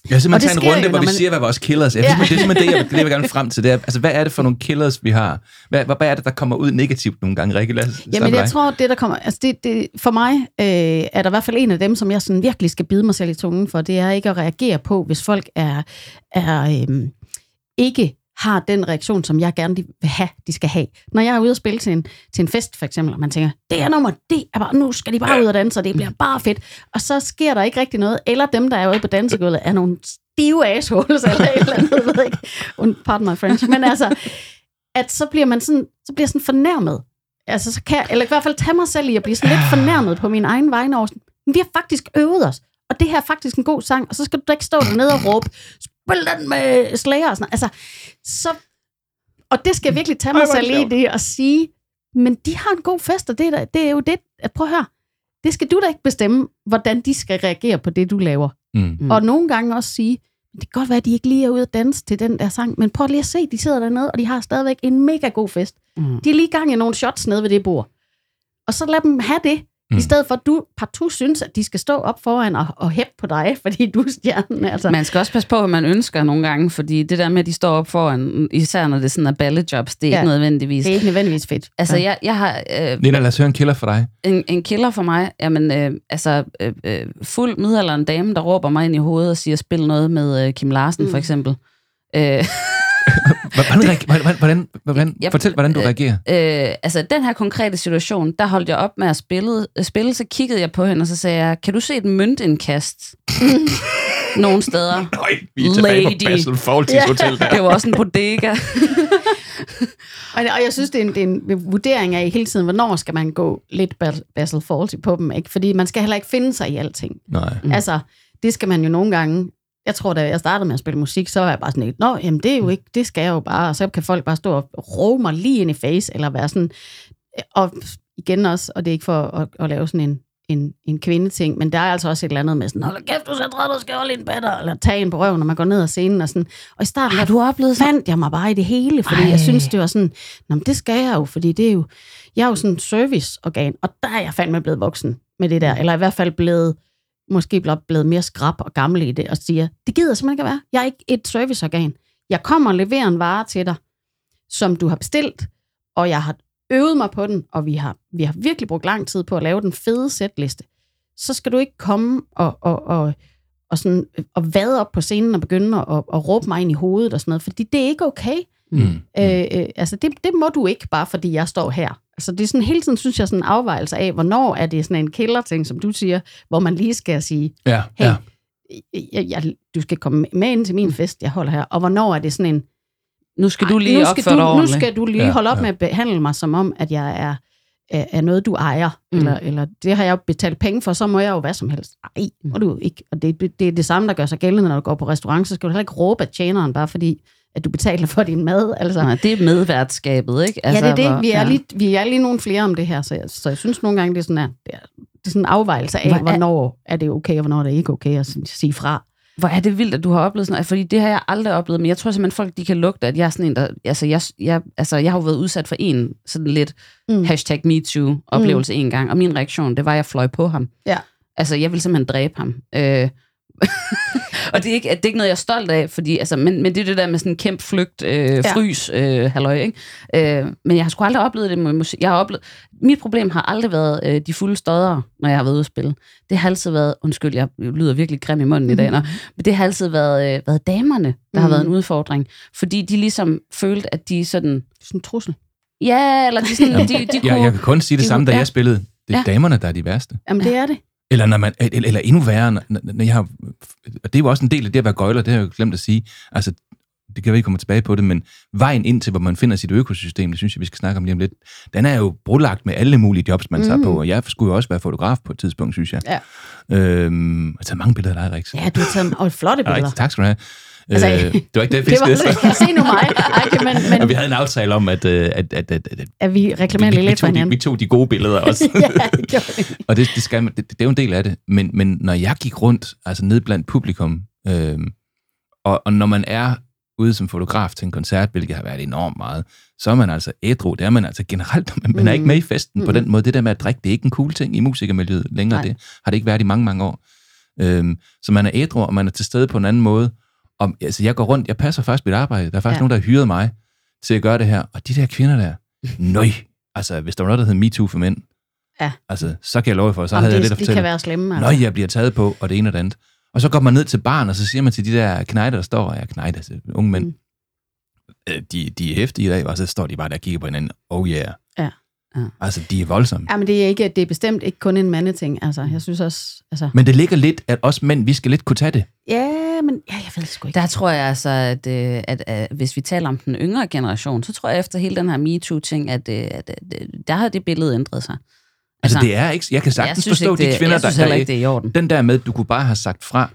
Jeg Og simpelthen taget en runde, jo, hvor når vi man- siger, hvad vores killers er. Ja. Det er simpelthen det, jeg, det, jeg vil gerne frem til. Det er, altså, hvad er det for nogle killers, vi har? Hvad, hvad, er det, der kommer ud negativt nogle gange, Rikke? Lad os Jamen, jeg dig. tror, det der kommer... Altså, det, det, for mig øh, er der i hvert fald en af dem, som jeg sådan virkelig skal bide mig selv i tungen for, det er ikke at reagere på, hvis folk er, er øh, ikke har den reaktion, som jeg gerne vil have, de skal have. Når jeg er ude og spille til en, til en fest, for eksempel, og man tænker, det er nummer, det er bare, nu skal de bare ud og danse, og det bliver bare fedt. Og så sker der ikke rigtig noget. Eller dem, der er ude på dansegulvet, er nogle stive assholes, eller et eller andet, jeg ved ikke. Und- Pardon my French. Men altså, at så bliver man sådan, så bliver sådan fornærmet. Altså, så kan jeg, eller i hvert fald tage mig selv i at blive sådan lidt fornærmet på min egen vegne over sådan, "Men vi har faktisk øvet os, og det her er faktisk en god sang, og så skal du da ikke stå dernede og råbe, spil den med Slayer og sådan noget. Altså, så, og det skal jeg virkelig tage mig selv det i det og sige, men de har en god fest, og det er, da- det er jo det, at prøv at høre, det skal du da ikke bestemme, hvordan de skal reagere på det, du laver. Mm. Mm. Og nogle gange også sige, det kan godt være, at de ikke lige er ude at danse til den der sang, men prøv lige at se, de sidder dernede, og de har stadigvæk en mega god fest. Mm. De er lige i gang i nogle shots nede ved det bord. Og så lad dem have det, mm. i stedet for at du partout synes, at de skal stå op foran og, og hæppe på dig, [laughs] fordi du er stjernen. Altså. Man skal også passe på, hvad man ønsker nogle gange, fordi det der med, at de står op foran, især når det er sådan er ballejobs, det er Ja. ikke nødvendigvis. Det er ikke nødvendigvis fedt. Altså, Ja. jeg, jeg har øh, Nina, lad os høre en killer for dig. en, en killer for mig. Jamen, øh, altså, øh, øh, fuld midalderen dame, der råber mig ind i hovedet og siger, spil noget med øh, Kim Larsen, mm. for eksempel. Øh, [laughs] Hvordan, hvordan, hvordan, hvordan, Jeg- fortæl, hvordan du øh, reagerer. øh, altså, den her konkrete situation, der holdt jeg op med at spille, øh, spille, så kiggede jeg på hende, og så sagde jeg, kan du se et møntindkast? [laughs] Nogle steder. Nøj, vi er tilbage Lady. på Basil Fawltys Ja. Hotel der. Det var også en bodega. [laughs] Og, og jeg synes, det er, en, det er en vurdering af hele tiden, hvornår skal man gå lidt bas- Basil Fawlty på dem, ikke? Fordi man skal heller ikke finde sig i alting. Nej. Mm. Altså, det skal man jo nogle gange... Jeg tror, da jeg startede med at spille musik, så var jeg bare sådan lidt, nå, jamen det er jo ikke, det skal jeg jo bare, og så kan folk bare stå og råbe mig lige ind i face, eller være sådan, og igen også, og det er ikke for at, at lave sådan en, en, en kvindeting, men der er altså også et eller andet med sådan, hold kæft, du ser træt, du skal holde en batter, eller tage en på røven, når man går ned ad scenen, og sådan, og i starten, Har du oplevet fandt jeg mig bare i det hele, fordi Ej. Jeg synes, det var sådan, Nå, men det skal jeg jo, fordi det er jo, jeg er jo sådan et serviceorgan, og der er jeg fandme blevet voksen med det der, eller i hvert fald blevet, måske bliver blevet mere skrab og gammel i det, og siger, det gider simpelthen ikke at være. Jeg er ikke et serviceorgan. Jeg kommer og leverer en vare til dig, som du har bestilt, og jeg har øvet mig på den, og vi har, vi har virkelig brugt lang tid på at lave den fede sætliste. Så skal du ikke komme og, og, og, og, sådan, øh, og vade op på scenen og begynde at, og, og råbe mig ind i hovedet og sådan noget, fordi det er ikke okay. Mm. Øh, øh, altså det, det må du ikke, bare fordi jeg står her. Altså det er sådan hele tiden, synes jeg, sådan en afvejelse af, hvornår er det sådan en killer-ting, som du siger, hvor man lige skal sige, Ja, hey, ja. jeg, jeg, du skal komme med ind til min fest, jeg holder her. Og hvornår er det sådan en, Nu skal du lige nu skal opføre du, dig nu ordentligt. skal du lige Ja, holde op ja. med at behandle mig som om, at jeg er, er, noget, du ejer. Mm. Mm. Eller, eller det har jeg jo betalt penge for, så må jeg jo hvad som helst. Nej, må du jo ikke. Og det, det, det er det samme, der gør sig gældende, når du går på restaurant. Så skal du heller ikke råbe af tjeneren, bare fordi at du betaler for din mad. Altså, Nej, det er medværtskabet, ikke? Altså, ja, det er hvor- det. Vi er, ja. lige, vi er lige nogle flere om det her, så jeg, så jeg synes nogle gange, det er sådan, at det er, det er sådan en afvejelse af, Hvor er- hvornår er det okay, og hvornår er det ikke okay at sige- fra. Hvor er det vildt, at du har oplevet sådan noget, fordi det har jeg aldrig oplevet, men jeg tror simpelthen, folk de kan lugte, at jeg er sådan en, der, altså jeg, jeg, altså jeg har jo været udsat for en sådan lidt mm. hashtag MeToo-oplevelse mm. en gang, og min reaktion, det var, at jeg fløj på ham. Ja. Altså, jeg ville simpelthen dræbe ham. Øh, [laughs] og det er, ikke, det er ikke noget, jeg er stolt af, fordi, altså, men, men det er det der med sådan en kæmpe flygt, øh, frys, øh, halløj, ikke? Øh, men jeg har sgu aldrig oplevet det med musik. Jeg har oplevet, mit problem har aldrig været øh, de fulde støder, når jeg har været ude at spille. Det har altid været, undskyld, jeg lyder virkelig grim i munden i dag, nå, men det har altid været, øh, været damerne, der har Mhm. været en udfordring. Fordi de ligesom følte, at de sådan... Sådan en trussel. Ja, eller de, sådan, de, de kunne... Ja, jeg kan kun sige det de samme, da kunne- jeg spillede. Det er Ja. damerne, der er de værste. Jamen, det er det. Eller, når man, eller, eller endnu værre, når, når jeg har, og det er jo også en del af det at være gøjler, det har jeg jo glemt at sige. Altså, det kan vi kommer tilbage på det, men vejen ind til, hvor man finder sit økosystem, det synes jeg, vi skal snakke om lige om lidt, den er jo brolagt med alle mulige jobs, man tager Mhm. på, og jeg skulle jo også være fotograf på et tidspunkt, synes jeg. Ja. Øhm, jeg har taget mange billeder af dig, Rix. Ja, du har taget og flotte Ja, billeder. tak skal du have. Altså, øh, [laughs] det var ikke det, jeg fiskede efter. se nu mig. Ej, okay, men, men Og vi havde en aftale om, at, øh, at, at, at, at at vi reklamerer vi, lidt for hinanden. vi tog de gode billeder [laughs] også. ja, det [laughs] og det, det, skal man, det, det er jo en del af det. Men, men når jeg gik rundt, altså ned blandt publikum, øh, og, og når man er ude som fotograf til en koncert, hvilket har været enormt meget, så er man altså ædru. Det er man altså generelt. Man, man er ikke med i festen mm. på den måde. Det der med at drikke, det er ikke en cool ting i musikermiljøet længere. Nej. Det har det ikke været i mange, mange år. Øhm, så man er ædru, og man er til stede på en anden måde. Og, altså, jeg går rundt, jeg passer faktisk mit arbejde. Der er faktisk Ja. nogen, der har hyret mig til at gøre det her. Og de der kvinder der, [laughs] nøj. Altså, hvis der var noget, der hed MeToo for mænd, Ja. altså, så kan jeg love for, så Om havde jeg det, lidt at fortælle. kan være slemme. Nå, jeg bliver taget på, og det ene og det andet. Og så går man ned til baren, og så siger man til de der knejder, der står, ja, knejder, altså unge mænd, Mm. øh, de, de er hæftige i dag, og så står de bare der og kigger på hinanden. Oh yeah. Ja. Altså, de er voldsomme. Ja, men det er, ikke, det er bestemt ikke kun en mandeting. Altså, jeg synes også... Altså, Men det ligger lidt, at os mænd, vi skal lidt kunne tage det. ja, men ja, jeg ved det sgu ikke. Der tror jeg altså, at, øh, at, at hvis vi taler om den yngre generation, så tror jeg efter hele den her MeToo-ting, at, øh, at, at der har det billede ændret sig. Altså, det er ikke... Jeg kan sagtens jeg synes forstå ikke, de det, kvinder, jeg synes der heller er- ikke, det er i orden. Den der med, du kunne bare have sagt fra.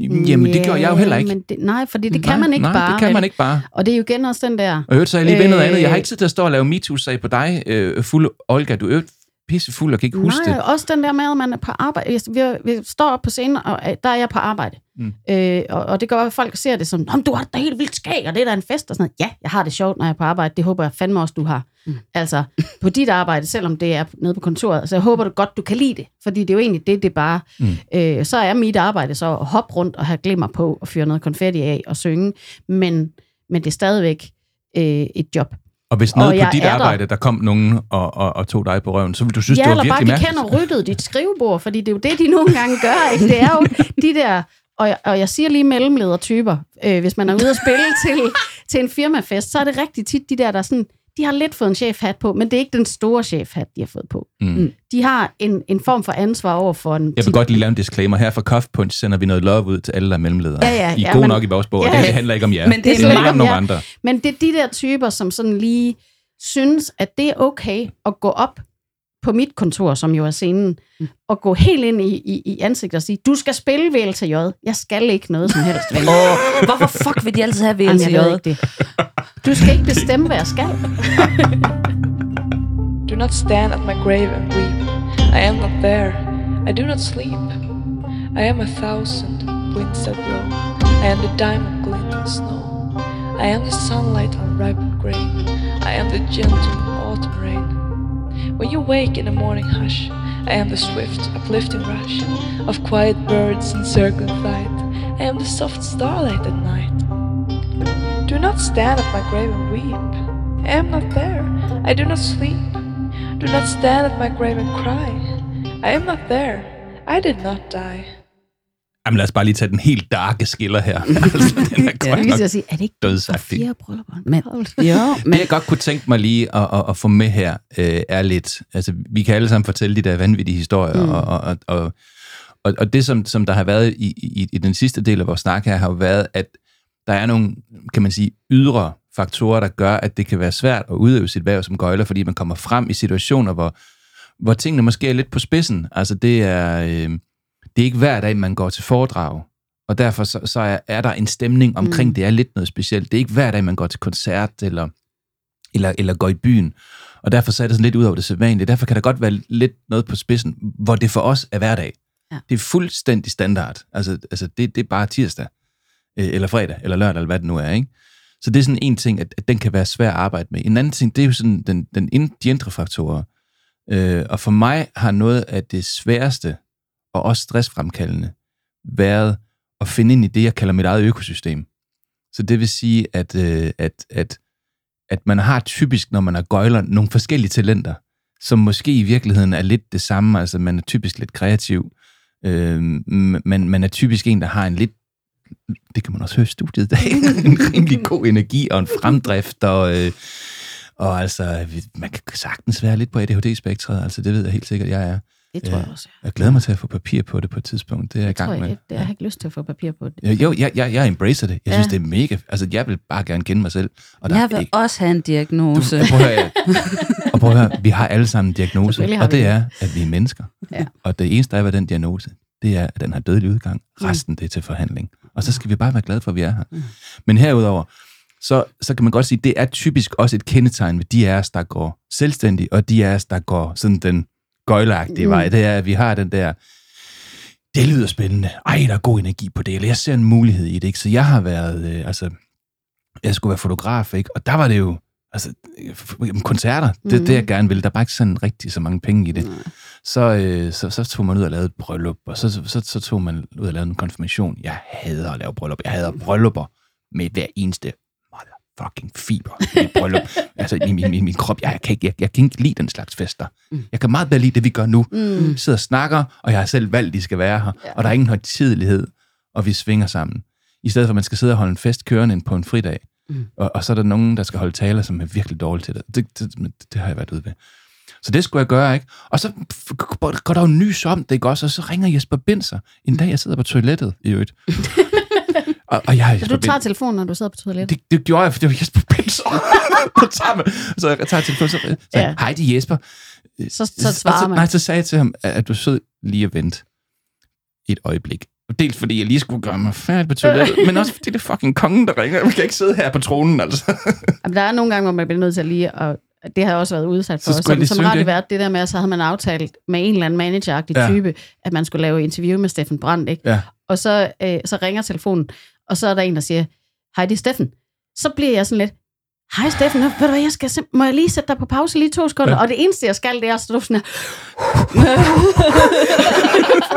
Jamen, det gjorde jeg jo heller ikke. Men det, nej, fordi det nej, kan man ikke nej, bare. det kan man ikke bare. Og det er jo igen også den der... Og øvrigt, så jeg lige ved noget andet. Jeg har Øh, ikke tid til at stå og lave MeToo-sag på dig, øh, fuld Olga. Du øvrigt pissefuld og kan ikke huske Nej, det. også den der med, at man er på arbejde. Jeg- Vi, vi står op på scenen, og øh, der er jeg på arbejde. Mm. Øh, og, og det gør, at folk ser det som, Nå, du har da helt vildt skæg, og det er da en fest og sådan noget. Ja, jeg har det sjovt, når jeg er på arbejde. Det håber jeg fandme også, du har. Mm. Altså, på dit arbejde, selvom det er nede på kontoret. Så jeg håber du godt, du kan lide det. Fordi det er jo egentlig det, det er bare. Mm. Øh, så er mit arbejde så at hoppe rundt og have glimmer på, og fyre noget konfetti af og synge. Men, men det er stadigvæk øh, et job. Og hvis Og nede på dit er der. arbejde, der kom nogen og, og, og tog dig på røven, så ville du synes, ja, det var eller bare, virkelig de mærkeligt. kender ryddet dit skrivebord, fordi det er jo det, de nogle gange gør. Ikke? Det er jo de der, og jeg, og jeg siger lige mellemledertyper, øh, hvis man er ude at spille til, til en firmafest, så er det rigtig tit de der, der er sådan, de har lidt fået en chefhat på, men det er ikke den store chefhat, de har fået på. Mm. De har en, en form for ansvar over for en... Jeg vil godt lige lave en disclaimer. Her fra Cuff Punch sender vi noget love ud til alle, der er mellemledere. Ja, ja, I er ja, gode men- nok i vores bog, og Ja, det ja. handler ikke om jer. Men det er det handler ikke om nogen andre. Men det er de der typer, som sådan lige synes, at det er okay at gå op på mit kontor, som jo er scenen, Mm. og gå helt ind i, i, i ansigtet og sige, du skal spille VLTJ. Jeg skal ikke noget som helst. ven." Åh, hvorfor fuck vil de altid have Jamen, jeg ved VLTJ? ikke det. Du skal ikke bestemme, hvad jeg skal. Do not stand at my grave and weep. I am not there. I do not sleep. I am a thousand winds that blow. I am the diamond glinting snow. I am the sunlight on ripened grain. I am the gentle autumn rain. When you wake in the morning hush, I am the swift, uplifting rush of quiet birds in circling flight. I am the soft starlight at night. Do not stand at my grave and weep. I am not there. I do not sleep. Do not stand at my grave and cry. I am not there. I did not die. Jamen lad os bare lige tage den helt darke skiller her. [laughs] altså, den er Jeg godt vil nok lige sige, er det ikke dødsagtig. fire bryllupper? Men, jo, [laughs] men Det jeg godt kunne tænke mig lige at, at, at få med her, øh, er lidt, altså vi kan alle sammen fortælle de der vanvittige historier, mm. og, og, og, og, og det som, som der har været i, i, i den sidste del af vores snak her, har jo været, at der er nogle, kan man sige, ydre faktorer, der gør, at det kan være svært at udøve sit værv som gøjler, fordi man kommer frem i situationer, hvor, hvor tingene måske er lidt på spidsen. Altså det er, øh, det er ikke hver dag, man går til foredrag, og derfor så, så er, er der en stemning omkring, Mm. det er lidt noget specielt. Det er ikke hver dag, man går til koncert, eller, eller, eller går i byen. Og derfor så er det sådan lidt ud over det sædvanlige. Derfor kan der godt være lidt noget på spidsen, hvor det for os er hverdag. Ja. Det er fuldstændig standard. Altså, altså det, det er bare tirsdag, øh, eller fredag, eller lørdag, eller hvad det nu er. Ikke? Så det er sådan en ting, at, at den kan være svær at arbejde med. En anden ting, det er jo sådan den, den de indre faktorer. Øh, og for mig har noget af det sværeste, og også stressfremkaldende, været at finde ind i det, jeg kalder mit eget økosystem. Så det vil sige, at, øh, at, at, at man har typisk, når man er gøjler, nogle forskellige talenter, som måske i virkeligheden er lidt det samme. Altså, man er typisk lidt kreativ, øh, men man er typisk en, der har en lidt det kan man også høre i studiet i dag, [laughs] en rimelig god energi og en fremdrift, og, øh, og altså, man kan sagtens være lidt på ADHD-spektret, altså det ved jeg helt sikkert, jeg er. Det tror jeg også. Jeg glæder mig til at få papir på det på et tidspunkt, det er jeg i Det tror gang jeg, med. det, jeg har ikke lyst til at få papir på det. Jo, Jo, jeg, jeg, jeg embracer det. Jeg Ja. synes, det er mega... Altså, jeg vil bare gerne kende mig selv. Og der jeg vil ikke, også have en diagnose. du, prøv at høre, [laughs] og prøv at høre, vi har alle sammen en diagnose, og det er, at vi er mennesker. Ja. Og det eneste, der er ved den diagnose, det er, at den har dødelig udgang. Mm. Resten, det er til forhandling. Og så skal vi bare være glade for, at vi er her. Men herudover, så, så kan man godt sige, at det er typisk også et kendetegn ved de af os, der går selvstændige, og de af os, der går sådan den gøjlagtige Mm. vej. Det er, at vi har den der, det lyder spændende. Ej, der er god energi på det. Eller jeg ser en mulighed i det. Ikke? Så jeg har været, øh, altså, jeg skulle være fotograf, ikke? og der var det jo, altså, koncerter, det, Mhm. det jeg gerne ville. Der er bare ikke sådan rigtig så mange penge i det. Så, øh, så, så tog man ud og lavede et bryllup, og så, så, så tog man ud og lavede en konfirmation. Jeg hader at lave bryllup. Jeg hader bryllupper med hver eneste motherfucking fiber i bryllup. [laughs] altså, i min, min, min krop, jeg, kan ikke, jeg, jeg kan ikke lide den slags fester. Jeg kan meget bedre lide det, vi gør nu. Mm. Vi sidder og snakker, og jeg har selv valgt, at de skal være her, ja. og der er ingen højtidelighed, og vi svinger sammen. I stedet for, at man skal sidde og holde en fest kørende på en fridag, Mm. og, og så er der nogen, der skal holde taler, som er virkelig dårlige til det. Det, det, det, det har jeg været ude ved. Så det skulle jeg gøre, ikke? Og så går der jo nys om det, ikke også? Og så ringer Jesper Binser. En dag, jeg sidder på toilettet, i øvrigt. [laughs] og, og jeg, Så du tager telefonen, når du sidder på toilettet? det, det gjorde jeg, for det var Jesper Binser. [laughs] så, jeg tager telefonen, så, så Ja. hej, det er Jesper. Så, så svarer og så, man. Nej, så sagde jeg til ham, at, at du sød lige at vente et øjeblik. Dels fordi jeg lige skulle gøre mig færdig på toilettet, [laughs] men også fordi det er fucking kongen, der ringer. Jeg kan ikke sidde her på tronen, altså. [laughs] Jamen, der er nogle gange, hvor man bliver nødt til at lige, og det har jeg også været udsat for, Så som, som synge det. radiovært, det der med, at så havde man aftalt med en eller anden manageragtig Ja. type, at man skulle lave interview med Steffen Brandt, ikke? Ja. Og så, øh, så ringer telefonen, og så er der en, der siger, hej, det er Steffen. Så bliver jeg sådan lidt, hej Steffen, ved du hvad, jeg skal må jeg lige sætte dig på pause lige to sekunder? Ja. Og det eneste, jeg skal, det er at stå sådan her. [laughs]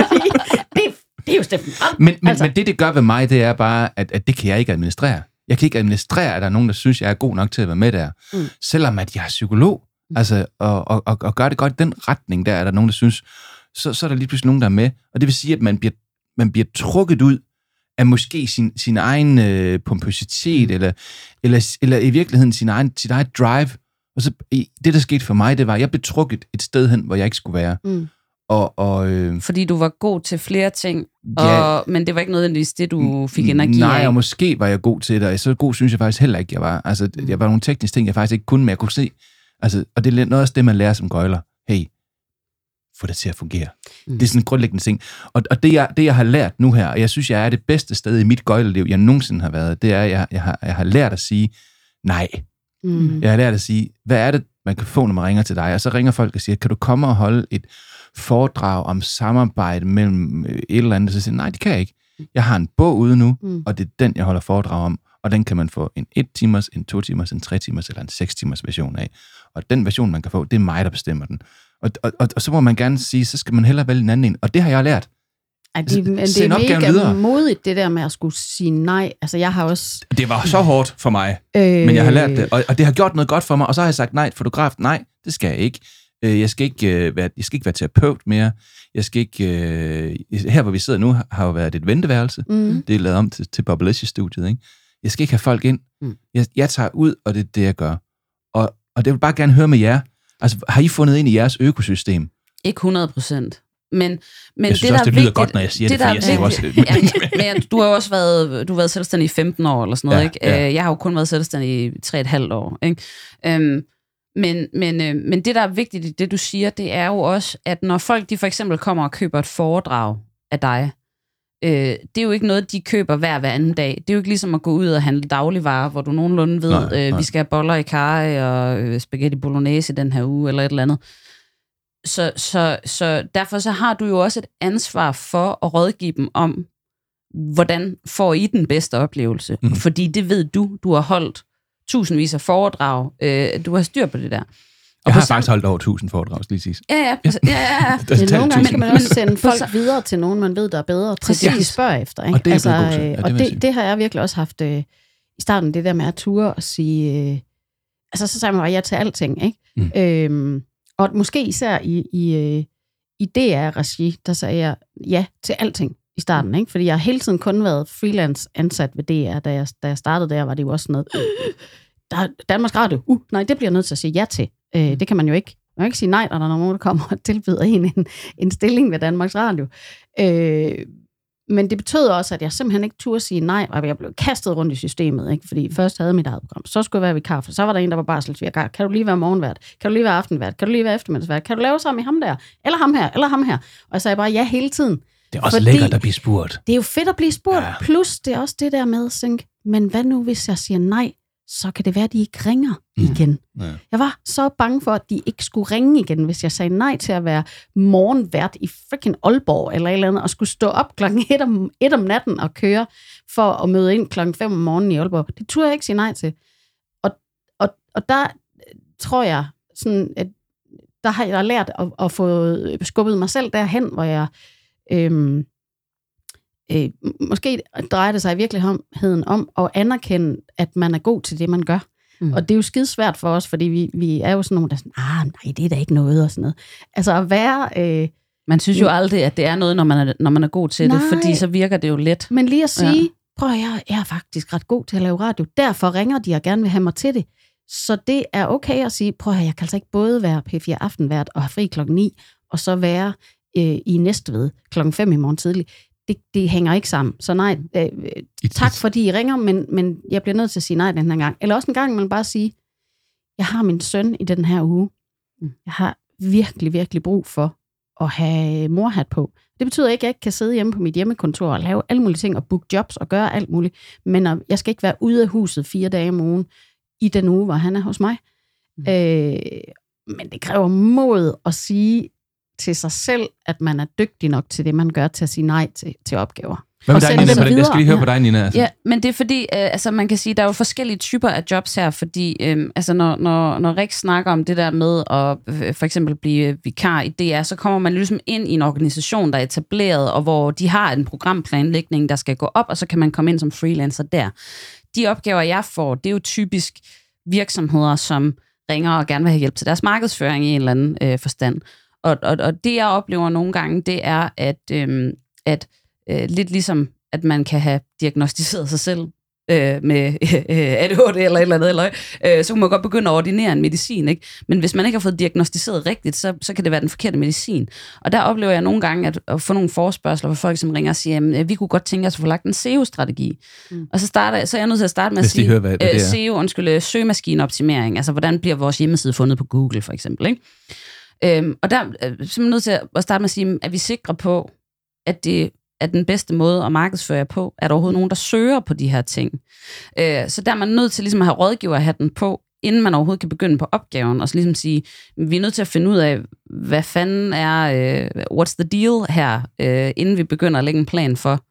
Fordi det, det er jo Steffen. Men, men, altså. men det, det gør ved mig, det er bare, at, at det kan jeg ikke administrere. Jeg kan ikke administrere, at der er nogen, der synes, jeg er god nok til at være med der. Mm. Selvom at jeg er psykolog, altså, og, og, og, og gør det godt i den retning, der er der nogen, der synes, så, så er der lige pludselig nogen, der er med. Og det vil sige, at man bliver, man bliver trukket ud af måske sin, sin egen øh, pompositet, eller, eller, eller i virkeligheden sin egen, sit eget drive. Og så det, der skete for mig, det var, at jeg blev trukket et sted hen, hvor jeg ikke skulle være. Mm. Og, og, øh, Fordi du var god til flere ting, Ja. og, men det var ikke nødvendigvis det, du fik energi Nej, af. og måske var jeg god til det, og så god synes jeg faktisk heller ikke, jeg var. Altså, jeg var nogle tekniske ting, jeg faktisk ikke kunne, men jeg kunne se. Altså, og det er noget af det, man lærer som gøjler. Hey, få det til at fungere. Mm. Det er sådan en grundlæggende ting. Og, og det, jeg, det, jeg har lært nu her, og jeg synes, jeg er det bedste sted i mit gøjleliv, jeg nogensinde har været, det er, at jeg, jeg, har, jeg har lært at sige nej. Mm. Jeg har lært at sige, hvad er det, man kan få, når man ringer til dig? Og så ringer folk og siger, kan du komme og holde et foredrag om samarbejde mellem øh, et eller andet? Så siger nej, det kan jeg ikke. Jeg har en bog ude nu, Mm. og det er den, jeg holder foredrag om. Og den kan man få en 1 timers, en 2 timers, en 3 timers eller en 6 timers version af. Og den version, man kan få, det er mig, der bestemmer den. Og, og, og, og så må man gerne sige, så skal man hellere vælge en anden en. Og det har jeg lært. Ej, det, men det er opgaven mega videre. modigt, det der med at skulle sige nej. Altså, jeg har også... Det var så hårdt for mig, Øh. men jeg har lært det, og, og det har gjort noget godt for mig, og så har jeg sagt nej, fotograf, nej, det skal jeg ikke. Øh, Jeg skal ikke, øh, være, jeg skal ikke være terapeut mere. Jeg skal ikke, øh, her hvor vi sidder nu, har jo været et venteværelse. Mm. Det er lavet om til, til Bubblicious-studiet. Ikke? Jeg skal ikke have folk ind. Mm. Jeg, jeg tager ud, og det er det, jeg gør. Og, og det vil bare gerne høre med jer. Altså, har I fundet ind i jeres økosystem? Ikke 100 procent. Men, men Jeg synes det, også, der det er lyder vigtigt, godt, når jeg siger det, der for er jeg siger også- ja, men [laughs] du har jo også været, du har været selvstændig i 15 år, eller sådan noget, Ja, ikke? ja. Øh, Jeg har jo kun været selvstændig i 3,5 år, ikke? Øhm, men, men, øh, men det, der er vigtigt i det, du siger, det er jo også, at når folk de for eksempel kommer og køber et foredrag af dig, øh, det er jo ikke noget, de køber hver hver anden dag. Det er jo ikke ligesom at gå ud og handle dagligvarer, hvor du nogenlunde ved, Nej, nej, øh, vi skal have boller i karry og øh, spaghetti bolognese den her uge, eller et eller andet. Så, så, så derfor så har du jo også et ansvar for at rådgive dem om, hvordan får I den bedste oplevelse? Mm. Fordi det ved du, du har holdt tusindvis af foredrag, øh, du har styr på det der. Jeg har faktisk holdt over 1000 foredrag, skal lige sige. Ja, ja, ja, ja, [laughs] ja. Der er nogle gange kan man også sende [laughs] folk videre til nogen, man ved, der er bedre det, Præcis. spørger efter. Ikke? Og det er blevet god til. øh, Ja, det og det, det har jeg virkelig også haft øh, i starten, det der med at ture og sige... Øh, altså, så sagde man bare ja til alting, ikke? Mm. Øhm, og måske især i, i, øh, i DR-regi, der sagde jeg ja til alting i starten, ikke? Fordi jeg har hele tiden kun været freelance ansat ved DR. Da jeg, da jeg startede der, var det jo også sådan noget... Øh, [laughs] der er Danmarks Radio, uh, nej, det bliver jeg nødt til at sige ja til. Øh, det kan man jo ikke. Man kan ikke sige nej, når der er nogen, der kommer og tilbyder en en, en stilling ved Danmarks Radio. Øh, men det betød også, at jeg simpelthen ikke turde sige nej, og jeg blev kastet rundt i systemet, ikke? fordi først havde mit eget program, så skulle jeg være vikar, for så var der en, der var barselsvikar. Kan du lige være morgenvært? Kan du lige være aftenvært? Kan du lige være eftermiddagsvært? Kan du lave sammen med ham der? Eller ham her? Eller ham her? Og jeg sagde bare ja hele tiden. Det er også Fordi- lækkert at blive spurgt. Det er jo fedt at blive spurgt. Ja. Plus, det er også det der med at tænke, men hvad nu, hvis jeg siger nej? Så kan det være, at de ikke ringer mm. igen. Ja. Jeg var så bange for, at de ikke skulle ringe igen, hvis jeg sagde nej til at være morgenvært i freaking Aalborg eller et eller andet, og skulle stå op klokken [laughs] 1 om, 1 om natten og køre for at møde ind klokken 5 om morgenen i Aalborg. Det turde jeg ikke sige nej til. Og, og, og der øh, tror jeg, sådan, at der har jeg lært at, at få skubbet mig selv derhen, hvor jeg... Øhm, øh, måske drejer det sig i virkeligheden om at anerkende, at man er god til det, man gør. Mm. Og det er jo skidesvært for os, fordi vi, vi er jo sådan nogle, der er sådan, ah, nej, det er da ikke noget, og sådan noget. Altså at være... Øh, Man synes jo aldrig, at det er noget, når man er, når man er god til Nej. det, fordi så virker det jo let. men lige at sige, Ja. prøv jeg, jeg er faktisk ret god til at lave radio. Derfor ringer de og gerne vil have mig til det. Så det er okay at sige, prøv at jeg kan altså ikke både være P4 Aftenvært og have fri klokken 9, og så være øh, i Næstved klokken 5 i morgen tidlig. Det, det hænger ikke sammen. Så nej, øh, øh, tak fordi I ringer, men, men jeg bliver nødt til at sige nej den her gang. Eller også en gang, man bare sige, jeg har min søn i den her uge. Jeg har virkelig, virkelig brug for at have morhat på. Det betyder ikke, at jeg ikke kan sidde hjemme på mit hjemmekontor og lave alle mulige ting og booke jobs og gøre alt muligt. Men jeg skal ikke være ude af huset fire dage om ugen i den uge, hvor han er hos mig. Mm. Øh, men det kræver mod at sige til sig selv, at man er dygtig nok til det, man gør, til at sige nej til, til opgaver. Hvad med dig, Nina? På den- Jeg skal lige høre på dig, Nina. Altså. Ja, men det er fordi, øh, altså man kan sige, der er jo forskellige typer af jobs her, fordi øh, altså når, når, når Rik snakker om det der med at øh, for eksempel blive vikar i DR, så kommer man ligesom ind i en organisation, der er etableret, og hvor de har en programplanlægning, der skal gå op, og så kan man komme ind som freelancer der. De opgaver, jeg får, det er jo typisk virksomheder, som ringer og gerne vil have hjælp til deres markedsføring i en eller anden øh, forstand. Og, og, og det, jeg oplever nogle gange, det er, at, øh, at øh, lidt ligesom, at man kan have diagnostiseret sig selv øh, med [laughs] øh, ADHD eller et eller andet, eller, øh, så kan man godt begynde at ordinere en medicin. Ikke? Men hvis man ikke har fået diagnostiseret rigtigt, så, så kan det være den forkerte medicin. Og der oplever jeg nogle gange at, at få nogle forespørgseler fra folk, som ringer og siger, jamen, øh, vi kunne godt tænke os at få lagt en SEO-strategi. Mm. Og så, starter, så er jeg nødt til at starte med Hvis at sige, hører, hvad- hvad det er. SEO, undskyld, øh, søgemaskineoptimering, altså hvordan bliver vores hjemmeside fundet på Google, for eksempel. Ikke? Øhm, og der er simpelthen nødt til at at starte med at sige, at vi sikre på, at det er den bedste måde at markedsføre jer på, er der overhovedet nogen, der søger på de her ting. Øh, så der er man nødt til ligesom at have rådgiverhatten på, inden man overhovedet kan begynde på opgaven, og så ligesom sige, vi er nødt til at finde ud af, hvad fanden er, øh, what's the deal her, øh, inden vi begynder at lægge en plan for,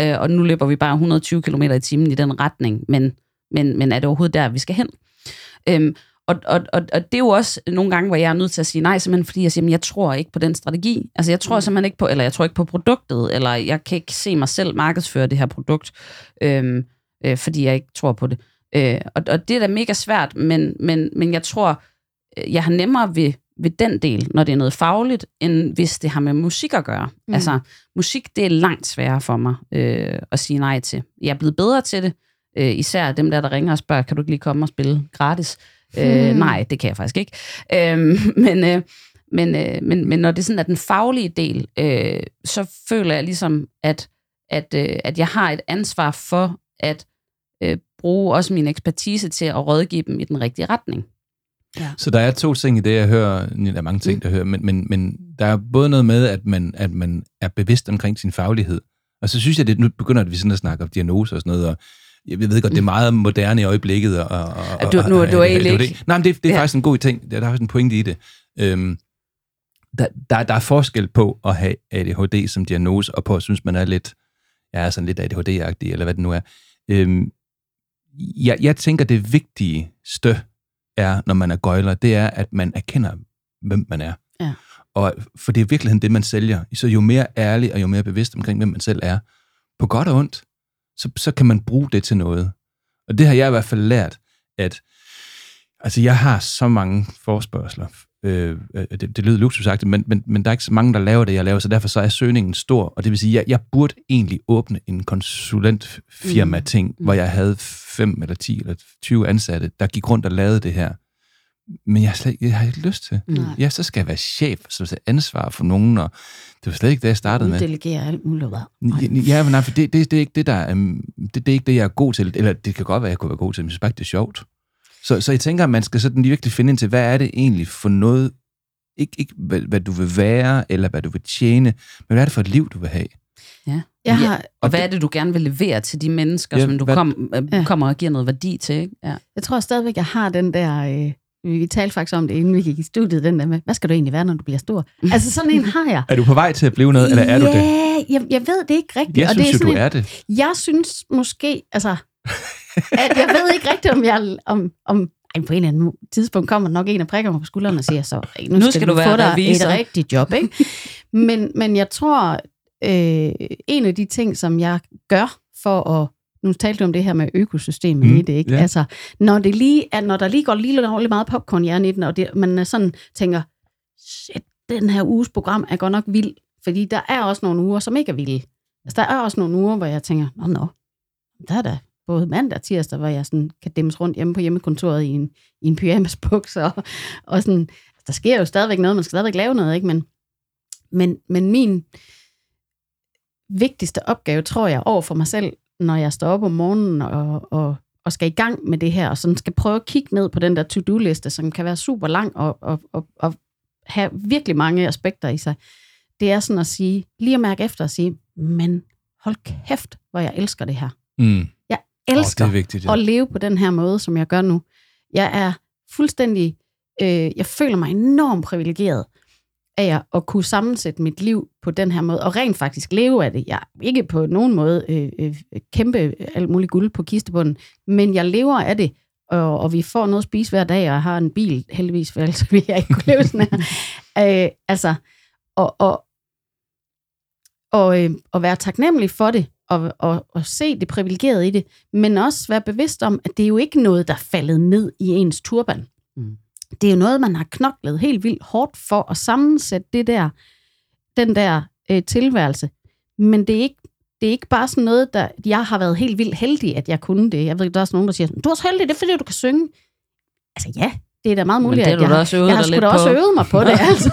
øh, og nu løber vi bare 120 km i timen i den retning, men, men, men er det overhovedet der, vi skal hen? Øhm, og, og, og, og det er jo også nogle gange, hvor jeg er nødt til at sige nej, simpelthen fordi jeg siger, "Men jeg tror ikke på den strategi. Altså jeg tror simpelthen ikke på, eller jeg tror ikke på produktet, eller jeg kan ikke se mig selv markedsføre det her produkt, øhm, øh, fordi jeg ikke tror på det. Øh, og, og det er da mega svært, men, men, men jeg tror, øh, jeg har nemmere ved, ved den del, når det er noget fagligt, end hvis det har med musik at gøre. Mm. Mm. Altså, musik, det er langt sværere for mig øh, at sige nej til. Jeg er blevet bedre til det, øh, især dem der, der ringer og spørger, kan du ikke lige komme og spille gratis? Øh, Hmm. nej, det kan jeg faktisk ikke. Øh, [laughs] men, øh, men, øh, men, men når det sådan er den faglige del, øh, så føler jeg ligesom, at, at, øh, at jeg har et ansvar for at øh, bruge også min ekspertise til at rådgive dem i den rigtige retning. Så der er to ting i det, jeg hører. Der er mange ting, der hører, men, men, men der er både noget med, at man, at man er bevidst omkring sin faglighed. Og så synes jeg, at nu begynder at vi sådan at snakke om diagnose og sådan noget, og jeg ved godt, det er meget moderne i øjeblikket. Og, og, og, du- nu er du egentlig ikke- Nej, men det, det er Ja. faktisk en god ting. Der er faktisk en pointe i det. Øhm, der, der, der er forskel på at have ADHD som diagnose, og på at synes, man er lidt, jeg er sådan lidt ADHD-agtig, eller hvad det nu er. Øhm, jeg, jeg tænker, det vigtigste er, når man er gøjler, det er, at man erkender, hvem man er. Ja. Og for det er i virkeligheden det, man sælger. Så jo mere ærlig og jo mere bevidst omkring, hvem man selv er, på godt og ondt, så, så kan man bruge det til noget. Og det har jeg i hvert fald lært, at altså jeg har så mange forspørgseler. Øh, øh, det, det lyder luksusagtigt, men, men, men der er ikke så mange, der laver det, jeg laver, så derfor så er søgningen stor. Og det vil sige, jeg, jeg burde egentlig åbne en konsulentfirma-ting, mm. hvor jeg havde 5 eller 10 eller 20 ansatte, der gik rundt og lavede det her. Men jeg har, slet, jeg har ikke lyst til. Nej. Ja, så skal jeg være chef, så skal jeg ansvar for nogen, og det var slet ikke det, jeg startede med. Uddelegere alt muligt. Ja, men nej, for det, det, det er ikke det, der er, um, det, det er ikke det, jeg er god til. Eller det kan godt være, jeg kunne være god til, men jeg synes bare ikke, det er sjovt. Så, så jeg tænker, at man skal sådan virkelig finde ind til, hvad er det egentlig for noget, ikke, ikke hvad, hvad du vil være, eller hvad du vil tjene, men hvad er det for et liv, du vil have? Ja. Jeg ja. har- Og hvad er det, du gerne vil levere til de mennesker, Ja, ja, som du hvad- kom, øh, Ja. kommer og giver noget værdi til? Ikke? Ja. Jeg tror stadigvæk, jeg har den der... Øh, vi talte faktisk om det, inden vi gik i studiet, den der med, hvad skal du egentlig være, når du bliver stor? [laughs] Altså sådan en har jeg. Er du på vej til at blive noget, eller er du det? Ja, jeg, jeg ved det ikke rigtigt. Jeg og synes det jo, sådan du en- er det. Jeg synes måske, altså, [laughs] at jeg ved ikke rigtigt, om jeg, om, om ej, på en eller anden tidspunkt kommer nok en og prikker mig på skulderen og siger, så "Ej, nu, Nu skal du være få dig revisor." et rigtigt job. Ikke? men, men jeg tror, øh, en af de ting, som jeg gør for at nu talte du om det her med økosystemet Mm, i det, ikke? ja. Altså, når, det lige er, når der lige går lige lidt meget popcorn i den, og det, man sådan tænker, shit, den her uges program er godt nok vild, fordi der er også nogle uger, som ikke er vilde. Altså, der er også nogle uger, hvor jeg tænker, nå, nå, der er der både mandag og tirsdag, hvor jeg sådan kan dæmmes rundt hjemme på hjemmekontoret i en, i en pyjamasbuks, og, og sådan, der sker jo stadigvæk noget, man skal stadigvæk lave noget, ikke? Men, men, men min vigtigste opgave, tror jeg, over for mig selv, når jeg står op om morgenen og, og, og skal i gang med det her, og sådan skal prøve at kigge ned på den der to-do-liste, som kan være super lang og, og, og, og have virkelig mange aspekter i sig, det er sådan at sige, lige at mærke efter og sige, men hold kæft, hvor jeg elsker det her. Mm. Jeg elsker er vigtigt, ja. at leve på den her måde, som jeg gør nu. Jeg er fuldstændig, øh, jeg føler mig enormt privilegeret af at kunne sammensætte mit liv på den her måde, og rent faktisk leve af det. Jeg er ikke på nogen måde øh, øh, kæmpe alt muligt guld på kistebunden, men jeg lever af det, og, og vi får noget at spise hver dag, og jeg har en bil, heldigvis, for ellers [laughs] ville jeg ikke kunne leve sådan her. [laughs] øh, altså, og, og, og, øh, og være taknemmelig for det, og, og, og se det privilegerede i det, men også være bevidst om, at det er jo ikke noget, der er faldet ned i ens turban. Mm. Det er jo noget, man har knoklet helt vildt hårdt for at sammensætte det der, den der øh, tilværelse. Men det er ikke det er ikke bare sådan noget, der... Jeg har været helt vildt heldig, at jeg kunne det. Jeg ved, der er også nogen, der siger, du er så heldig, det er fordi, du kan synge. Altså ja, det er da meget Men muligt, det har at jeg, også øvet jeg har sgu da også på. øvet mig på det. [laughs] Altså.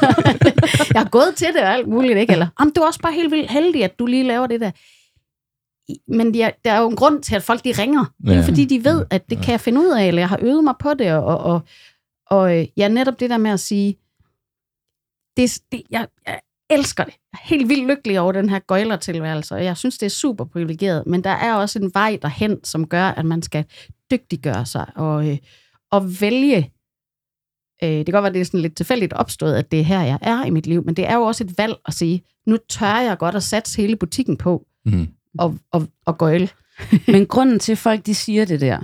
jeg har gået til det og alt muligt, ikke? Eller, jamen, du er også bare helt vildt heldig, at du lige laver det der. Men de er, der er jo en grund til, at folk de ringer. Det er jo Ja. fordi, de ved, at det kan jeg finde ud af, eller jeg har øvet mig på det. Og, og, og, øh, ja, netop det der med at sige, det, det, jeg, jeg elsker det. Jeg er helt vildt lykkelig over den her gøjlertilværelse, og jeg synes, det er super privilegeret. Men der er også en vej derhen, som gør, at man skal dygtiggøre sig og, øh, og vælge. Øh, det kan godt være, det er sådan lidt tilfældigt opstået, at det er her, jeg er i mit liv, men det er jo også et valg at sige, nu tør jeg godt at satse hele butikken på Mm. og, og, og gøjle. [laughs] Men grunden til, at folk de siger det der,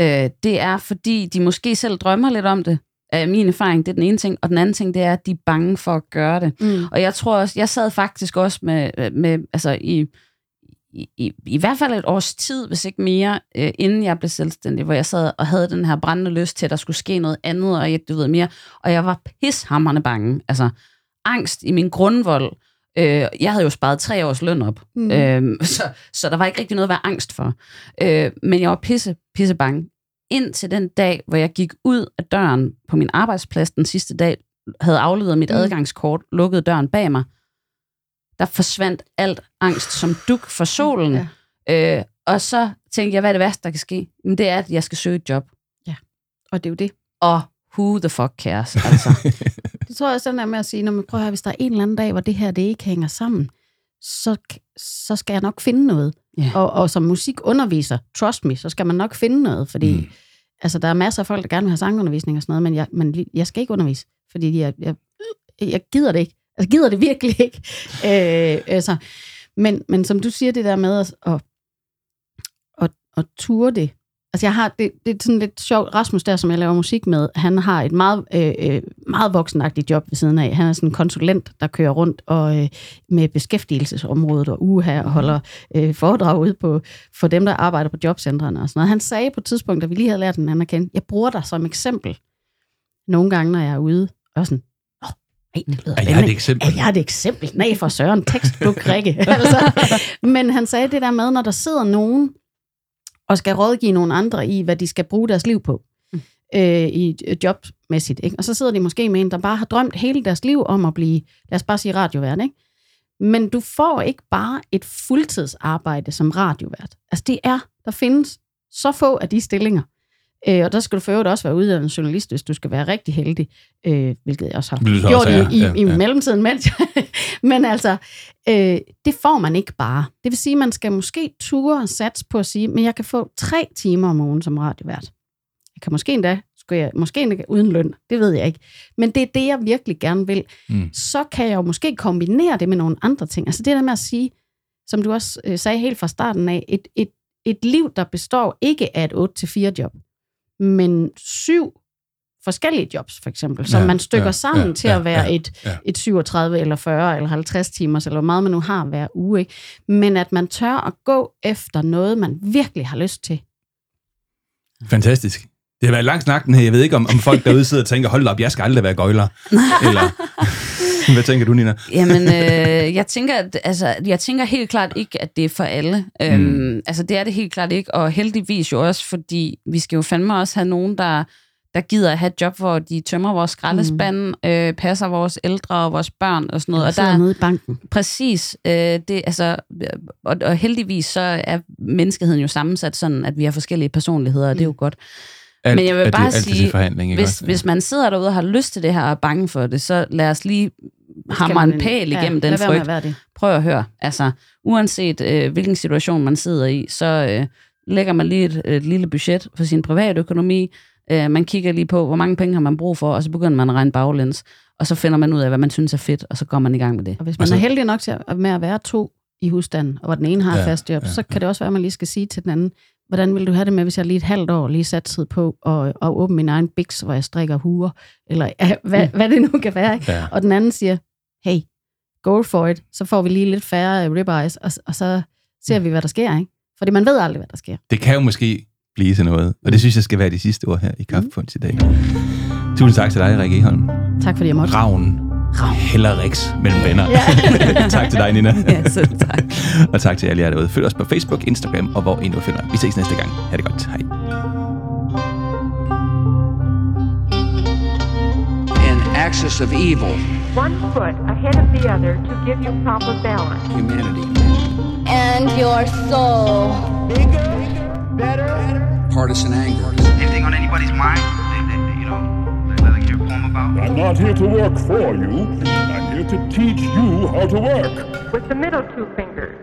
øh, det er, fordi de måske selv drømmer lidt om det. Øh, min erfaring, det er den ene ting. Og den anden ting, det er, at de er bange for at gøre det. Mm. Og jeg tror også, jeg sad faktisk også med, med altså i, i, i, i hvert fald et års tid, hvis ikke mere, øh, inden jeg blev selvstændig, hvor jeg sad og havde den her brændende lyst til, at der skulle ske noget andet, og jeg, du ved mere, og jeg var pishammerende bange. Altså, angst i min grundvold. Øh, jeg havde jo sparet tre års løn op, Mm. mm. øh, [laughs] så, så der var ikke rigtig noget at være angst for. Øh, men jeg var pisse, pisse bange. Indtil den dag, hvor jeg gik ud af døren på min arbejdsplads den sidste dag, havde afleveret mit Mm. adgangskort, lukkede døren bag mig, der forsvandt alt angst som duk for solen. Ja. Øh, og så tænkte jeg, hvad er det værste, der kan ske? Men det er, at jeg skal søge et job. Og det er jo det. Og who the fuck cares, altså. [laughs] Det tror jeg også, den der med at sige, når man prøver at høre, hvis der er en eller anden dag, hvor det her det ikke hænger sammen, så, så skal jeg nok finde noget. Ja. Og, og som musikunderviser, trust me, så skal man nok finde noget, fordi mm. altså, der er masser af folk, der gerne vil have sangundervisning og sådan noget, men jeg, men jeg skal ikke undervise, fordi jeg, jeg, jeg gider det ikke. Altså, gider det virkelig ikke. [laughs] Øh, altså, men, men som du siger, det der med at, at, at, at ture det, Altså jeg har, det, det er sådan lidt sjovt, Rasmus der, som jeg laver musik med, han har et meget, øh, øh, meget voksenagtigt job ved siden af. Han er sådan en konsulent, der kører rundt og øh, med beskæftigelsesområdet og uha og holder øh, foredrag ude på, for dem, der arbejder på jobcentrene og sådan noget. Han sagde på et tidspunkt, da vi lige havde lært den anden at kende, jeg bruger dig som eksempel nogle gange, når jeg er ude, og sådan, åh, ej, det lyder Er jeg et eksempel? Er jeg et eksempel? Nej, for søren, tekstbuk, Rikke. [laughs] altså, men han sagde det der med, når der sidder nogen, og skal rådgive nogle andre i, hvad de skal bruge deres liv på mm. øh, i øh, jobmæssigt. Ikke? Og så sidder de måske med en, der bare har drømt hele deres liv om at blive, lad os bare sige radiovært. Ikke? Men du får ikke bare et fuldtidsarbejde som radiovært. Altså det er, der findes så få af de stillinger. Øh, og der skal du for øvrigt også være uddannet journalist, hvis du skal være rigtig heldig, øh, hvilket jeg også har du gjort også er, i, i, ja, i ja. mellemtiden. [laughs] Mens jeg, men altså, øh, det får man ikke bare. Det vil sige, at man skal måske ture og satse på at sige, men jeg kan få tre timer om ugen som radiovært. Jeg kan måske endda, skulle jeg, måske endda uden løn, det ved jeg ikke. Men det er det, jeg virkelig gerne vil. Mm. Så kan jeg jo måske kombinere det med nogle andre ting. Altså det der med at sige, som du også øh, sagde helt fra starten af, et, et, et liv, der består ikke af et 8-4 job, men syv forskellige jobs, for eksempel, som Ja, man stykker ja, sammen ja, til at ja, være ja, et, ja. et 37 eller 40 eller 50 timers, eller hvor meget man nu har hver uge. Ikke? Men at man tør at gå efter noget, man virkelig har lyst til. Fantastisk. Det har været lang snak, den her. Jeg ved ikke, om, om folk derude sidder og tænker, hold op, jeg skal aldrig være gøjler. [laughs] Eller, hvad tænker du, Nina? Jamen, øh, jeg, tænker, at, altså, jeg tænker helt klart ikke, at det er for alle. Mm. Øhm, altså, det er det helt klart ikke, og heldigvis jo også, fordi vi skal jo fandme også have nogen, der, der gider at have et job, hvor de tømmer vores skraldespand, mm. øh, passer vores ældre og vores børn og sådan noget. Og der nede i banken. Præcis. Øh, det, altså, og, og heldigvis så er menneskeheden jo sammensat sådan, at vi har forskellige personligheder, og det er jo godt. Alt, Men jeg vil bare til sige, forhandling, ikke hvis, hvis man sidder derude og har lyst til det her og er bange for det, så lad os lige hamre man- en pæl ja, igennem lad den at frygt. være det. Prøv at høre. Altså, uanset øh, hvilken situation man sidder i, så øh, lægger man lige et, et lille budget for sin private økonomi. Øh, man kigger lige på, hvor mange penge har man brug for, og så begynder man at regne baglæns. Og så finder man ud af, hvad man synes er fedt, og så går man i gang med det. Og hvis man er heldig nok til at, med at være to i husstanden, og hvor den ene har Ja, ja, fast job, ja, ja, så kan det også være, at man lige skal sige til den anden, hvordan vil du have det med, hvis jeg lige et halvt år lige satset på at, at åbne min egen biks, hvor jeg strikker huer, eller ja, hvad, hvad det nu kan være. ikke? Ja. Og den anden siger, hey, go for it, så får vi lige lidt færre ribeyes, og, og så ser vi, hvad der sker. Ikke? Fordi man ved aldrig, hvad der sker. Det kan jo måske blive til noget, og det synes jeg skal være de sidste ord her i Kaffepunch i dag. Tusind tak til dig, Rikke Eholm. Tak fordi jeg måtte. Ravn. Ravn. Heller Rix mellem venner. Ja. [laughs] tak til dig, Nina. Ja, selv tak. [laughs] og tak til alle jer derude. Følg os på Facebook, Instagram og hvor I nu finder. Vi ses næste gang. Ha' det godt. Hej. An axis of evil, One foot ahead of the other to give you proper balance. humanity, And your soul. partisan anger. Anything on anybody's mind? That, that, you know, that they'd like to hear a poem about? I'm not here to work for you. I'm here to teach you how to work. With the middle two fingers,